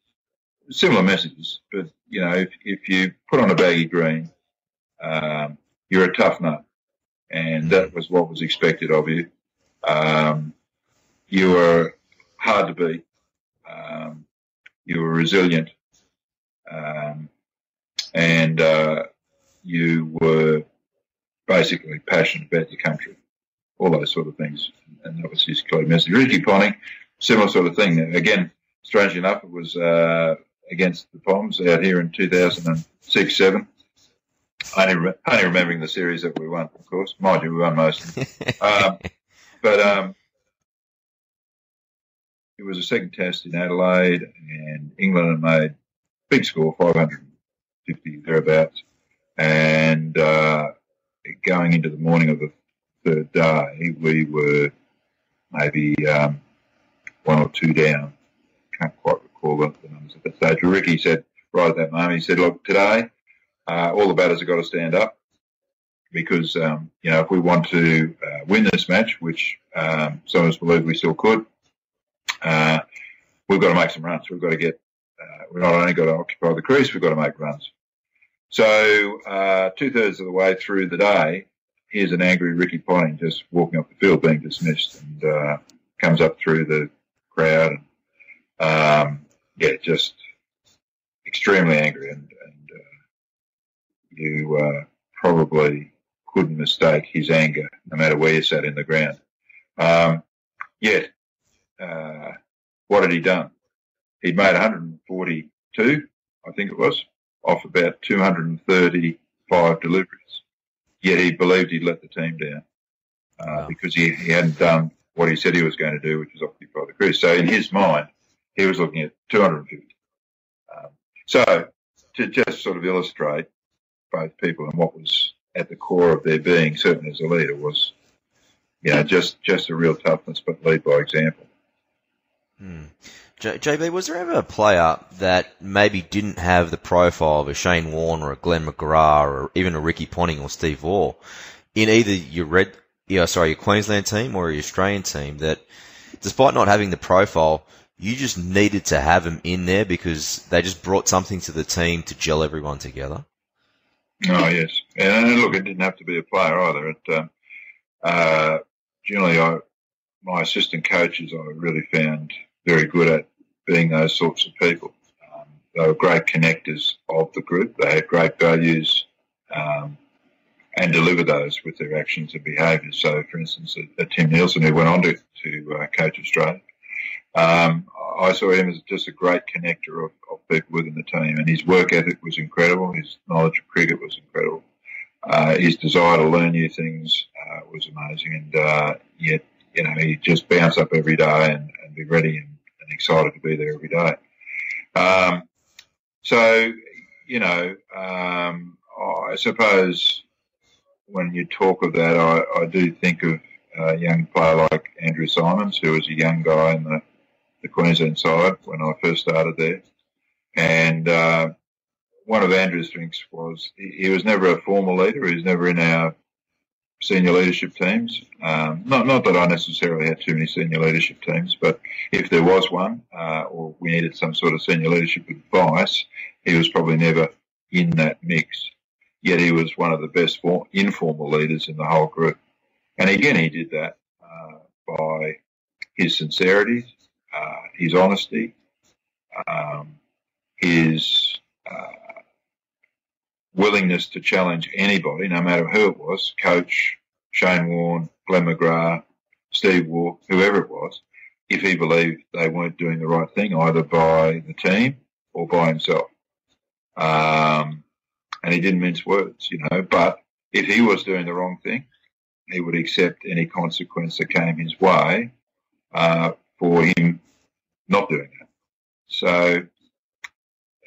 similar messages, but, you know, if, if you put on a baggy green, um, you're a tough nut and that was what was expected of you. Um, you were hard to beat. Um, you were resilient, um, and uh, you were basically passionate about your country. All those sort of things, and that was his clear message. Ricky Ponting, similar sort of thing. Again, strangely enough, it was uh, against the Poms out here in 2006, seven. Only, re- only remembering the series that we won, of course. Mind you, we won most. um, but um, it was a second test in Adelaide, and England had made big score, 550 thereabouts. And uh, going into the morning of the third day, we were maybe um, one or two down. Can't quite recall the, numbers at that stage. But Ricky said right at that moment, he said, "Look, today uh, all the batters have got to stand up because, um, you know, if we want to uh, win this match, which um, some of us believe we still could, uh, we've got to make some runs. We've got to get, uh, we've not only got to occupy the crease, we've got to make runs. So uh, two thirds of the way through the day, here's an angry Ricky Ponting just walking off the field being dismissed and uh, comes up through the crowd and, um, yeah, just extremely angry and, you uh, probably couldn't mistake his anger, no matter where you sat in the ground. Um, yet, uh, what had he done? He'd made 142, I think it was, off about 235 deliveries. Yet he believed he'd let the team down uh, wow. because he, he hadn't done what he said he was going to do, which was occupy the crease. So in his mind, he was looking at 250. Um, so to just sort of illustrate both people and what was at the core of their being, certainly as a leader, was you know just just a real toughness, but lead by example. Hmm. J- JB, was there ever a player that maybe didn't have the profile of a Shane Warne or a Glenn McGrath or even a Ricky Ponting or Steve Waugh in either your red, yeah, sorry, your Queensland team or your Australian team that, despite not having the profile, you just needed to have them in there because they just brought something to the team to gel everyone together? Oh yes, and look, it didn't have to be a player either. It um, uh, generally, I my assistant coaches I really found very good at being those sorts of people. Um, they were great connectors of the group. They had great values um, and delivered those with their actions and behaviours. So, for instance, a, a Tim Nielsen who went on to, to uh, coach Australia, um, I saw him as just a great connector of, of, people within the team, and his work ethic was incredible. His knowledge of cricket was incredible. Uh, his desire to learn new things uh, was amazing, and uh, yet you know he just bounce up every day and, and be ready and, and, excited to be there every day. Um, so you know, um, I suppose when you talk of that, I, I do think of a young player like Andrew Symonds, who was a young guy in the, the Queensland side when I first started there. And uh, one of Andrew's strengths was he, he, was never a formal leader. He was never in our senior leadership teams. Um, not, not that I necessarily had too many senior leadership teams, but if there was one, uh, or we needed some sort of senior leadership advice, he was probably never in that mix. Yet he was one of the best informal leaders in the whole group. And again, he did that uh, by his sincerity, uh, his honesty, um, his uh, willingness to challenge anybody, no matter who it was, coach, Shane Warne, Glenn McGrath, Steve Waugh, whoever it was, if he believed they weren't doing the right thing, either by the team or by himself. Um, and he didn't mince words, you know. But if he was doing the wrong thing, he would accept any consequence that came his way uh, for him not doing that. So,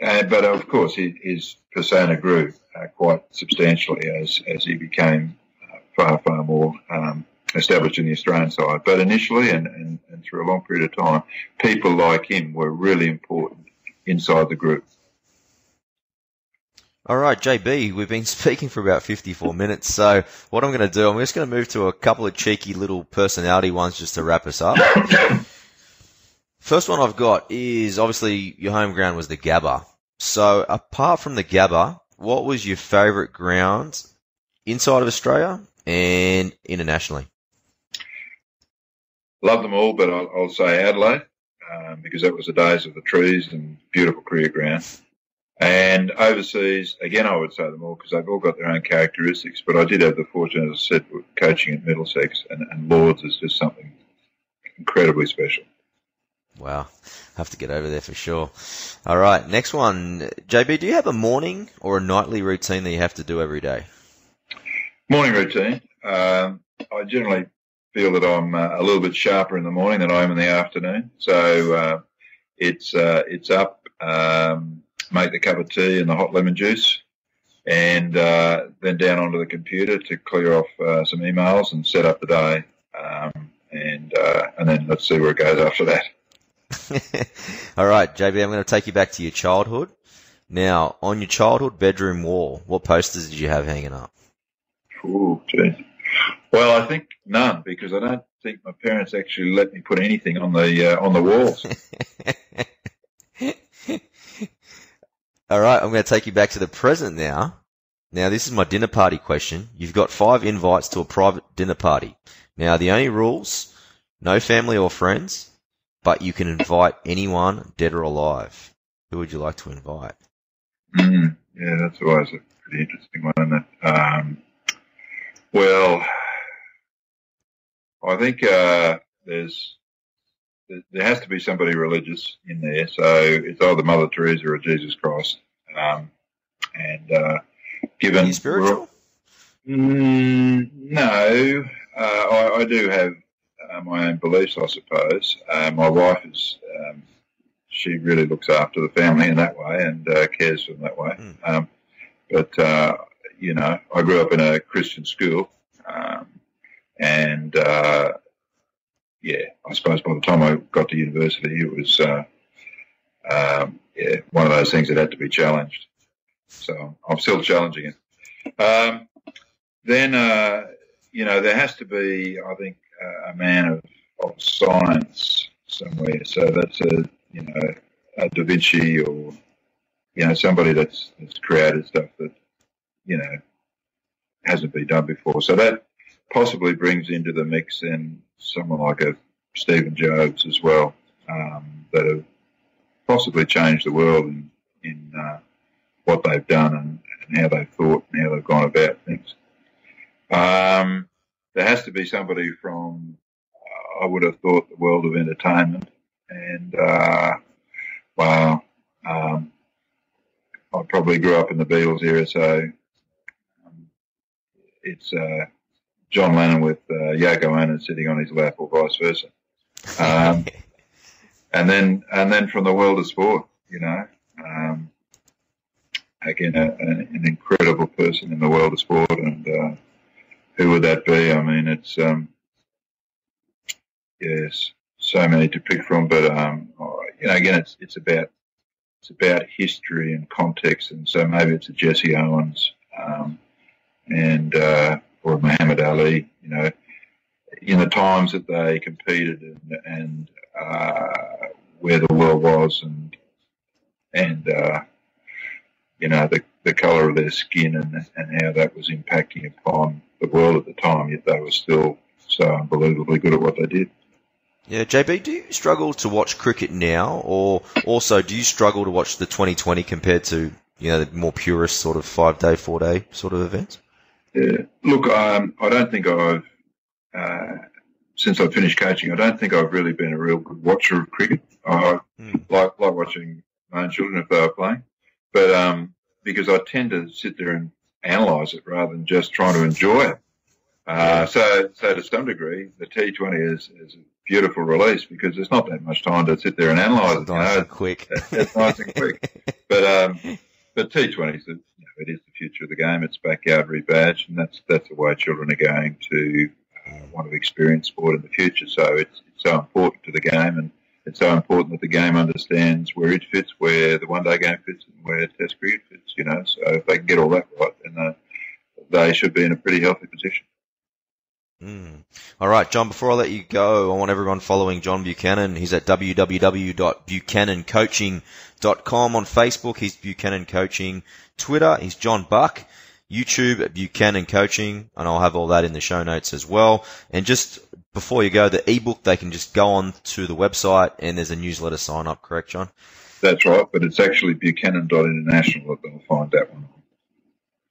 uh, but of course, his, his persona grew uh, quite substantially as as he became uh, far far more um, established in the Australian side. But initially, and, and, and through a long period of time, people like him were really important inside the group. All right, JB, we've been speaking for about 54 minutes. So what I'm going to do, I'm just going to move to a couple of cheeky little personality ones just to wrap us up. First one I've got is obviously your home ground was the Gabba. So apart from the Gabba, what was your favourite ground inside of Australia and internationally? Love them all, but I'll, I'll say Adelaide um, because that was the days of the trees and beautiful cricket ground. And overseas, again, I would say them all because they've all got their own characteristics. But I did have the fortune, as I said, coaching at Middlesex, and, and Lords is just something incredibly special. Wow, have to get over there for sure. All right, next one, JB. Do you have a morning or a nightly routine that you have to do every day? Morning routine. Um, I generally feel that I'm uh, a little bit sharper in the morning than I am in the afternoon. So uh, it's uh, it's up. Um, make the cup of tea and the hot lemon juice, and uh, then down onto the computer to clear off uh, some emails and set up the day. Um, and uh, and then let's see where it goes after that. All right, JB, I'm going to take you back to your childhood. Now, on your childhood bedroom wall, what posters did you have hanging up? Geez. Well, I think none because I don't think my parents actually let me put anything on the uh, on the walls. All right, I'm going to take you back to the present now. Now, this is my dinner party question. You've got five invites to a private dinner party. Now, the only rules, no family or friends, but you can invite anyone, dead or alive. Who would you like to invite? Mm, yeah, that's always a pretty interesting one, isn't it? Um, well, I think uh, there's there has to be somebody religious in there. So it's either Mother Teresa or Jesus Christ. Um, and uh, given spiritual, mm, no, uh, I, I, do have uh, my own beliefs, I suppose. Uh, my wife is. Um, she really looks after the family in that way and uh, cares for them that way. Mm. Um, but uh, you know, I grew up in a Christian school, um, and yeah, I suppose by the time I got to university, it was uh, um, yeah one of those things that had to be challenged. So I'm still challenging it. Um, then uh, you know there has to be, I think, a man of, of science somewhere. So that's a you know a Da Vinci or you know somebody that's that's created stuff that you know hasn't been done before. So that possibly brings into the mix then someone like a Stephen Jobs as well, um, that have possibly changed the world in, in uh, what they've done and, and, how they've thought and how they've gone about things. Um, there has to be somebody from, uh, I would have thought, the world of entertainment. And, uh, well, um, I probably grew up in the Beatles era, so um, it's uh, John Lennon with uh, Yoko Ono sitting on his lap, or vice versa. Um, and then, and then from the world of sport, you know, um, again, a, a, an incredible person in the world of sport, and uh, who would that be? I mean, it's um, yes, so many to pick from, but um, you know, again, it's it's about it's about history and context, and so maybe it's a Jesse Owens um, and uh, or Muhammad Ali, you know, in the times that they competed and, and uh, where the world was, and and uh, you know the the colour of their skin and and how that was impacting upon the world at the time. Yet they were still so unbelievably good at what they did. Yeah, JB, do you struggle to watch cricket now, or also do you struggle to watch the 2020 compared to you know the more purist sort of five day, four day sort of events? Yeah, look, um, I don't think I've uh, since I finished coaching, I don't think I've really been a real good watcher of cricket. I mm. like like watching my own children if they were playing, but um, because I tend to sit there and analyse it rather than just trying to enjoy it. Uh, so, so to some degree, the T20 is, is a beautiful release because there's not that much time to sit there and analyse it. Nice you know? and quick. It's nice and quick. But, um, but T20 is, you know, it is the future of the game. It's backyard rebadge, and that's that's the way children are going to uh, want to experience sport in the future. So it's, it's so important to the game, and it's so important that the game understands where it fits, where the one day game fits, and where Test cricket fits. You know, so if they can get all that right, then uh, they should be in a pretty healthy position. Mm. All right, John, before I let you go, I want everyone following John Buchanan. He's at www.buchanancoaching.com on Facebook. He's Buchanan Coaching. Twitter, he's John Buck. YouTube at Buchanan Coaching, and I'll have all that in the show notes as well. And just before you go, the ebook, they can just go on to the website and there's a newsletter sign up, correct, John? That's right, but it's actually buchanan.international that they'll find that one.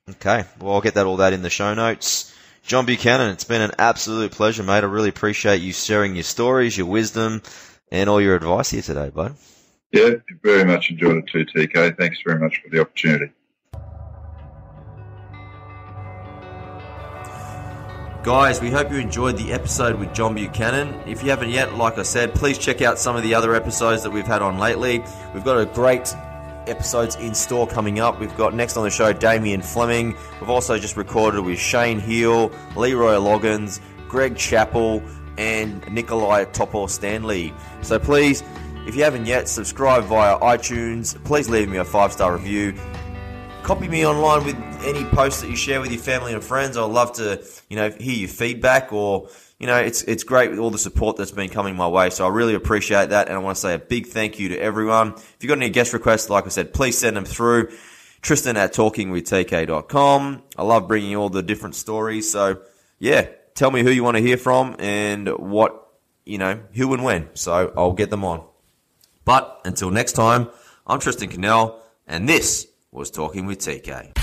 Okay, well, I'll get that all that in the show notes. John Buchanan, it's been an absolute pleasure, mate. I really appreciate you sharing your stories, your wisdom, and all your advice here today, bud. Yeah, very much enjoyed it too, TK. Thanks very much for the opportunity. Guys, we hope you enjoyed the episode with John Buchanan. If you haven't yet, like I said, please check out some of the other episodes that we've had on lately. We've got a great episodes in store coming up. We've got next on the show Damien Fleming. We've also just recorded with Shane Heal, Leroy Loggins, Greg Chappell, and Nikolai Topor Stanley. So please, if you haven't yet, subscribe via iTunes. Please leave me a five star review. Copy me online with any posts that you share with your family and friends. I'd love to, you know, hear your feedback or you know, it's it's great with all the support that's been coming my way. So I really appreciate that, and I want to say a big thank you to everyone. If you've got any guest requests, like I said, please send them through. Tristan at talkingwithtk.com. I love bringing all the different stories. So yeah, tell me who you want to hear from and what you know, who and when. So I'll get them on. But until next time, I'm Tristan Cannell, and this was Talking with TK.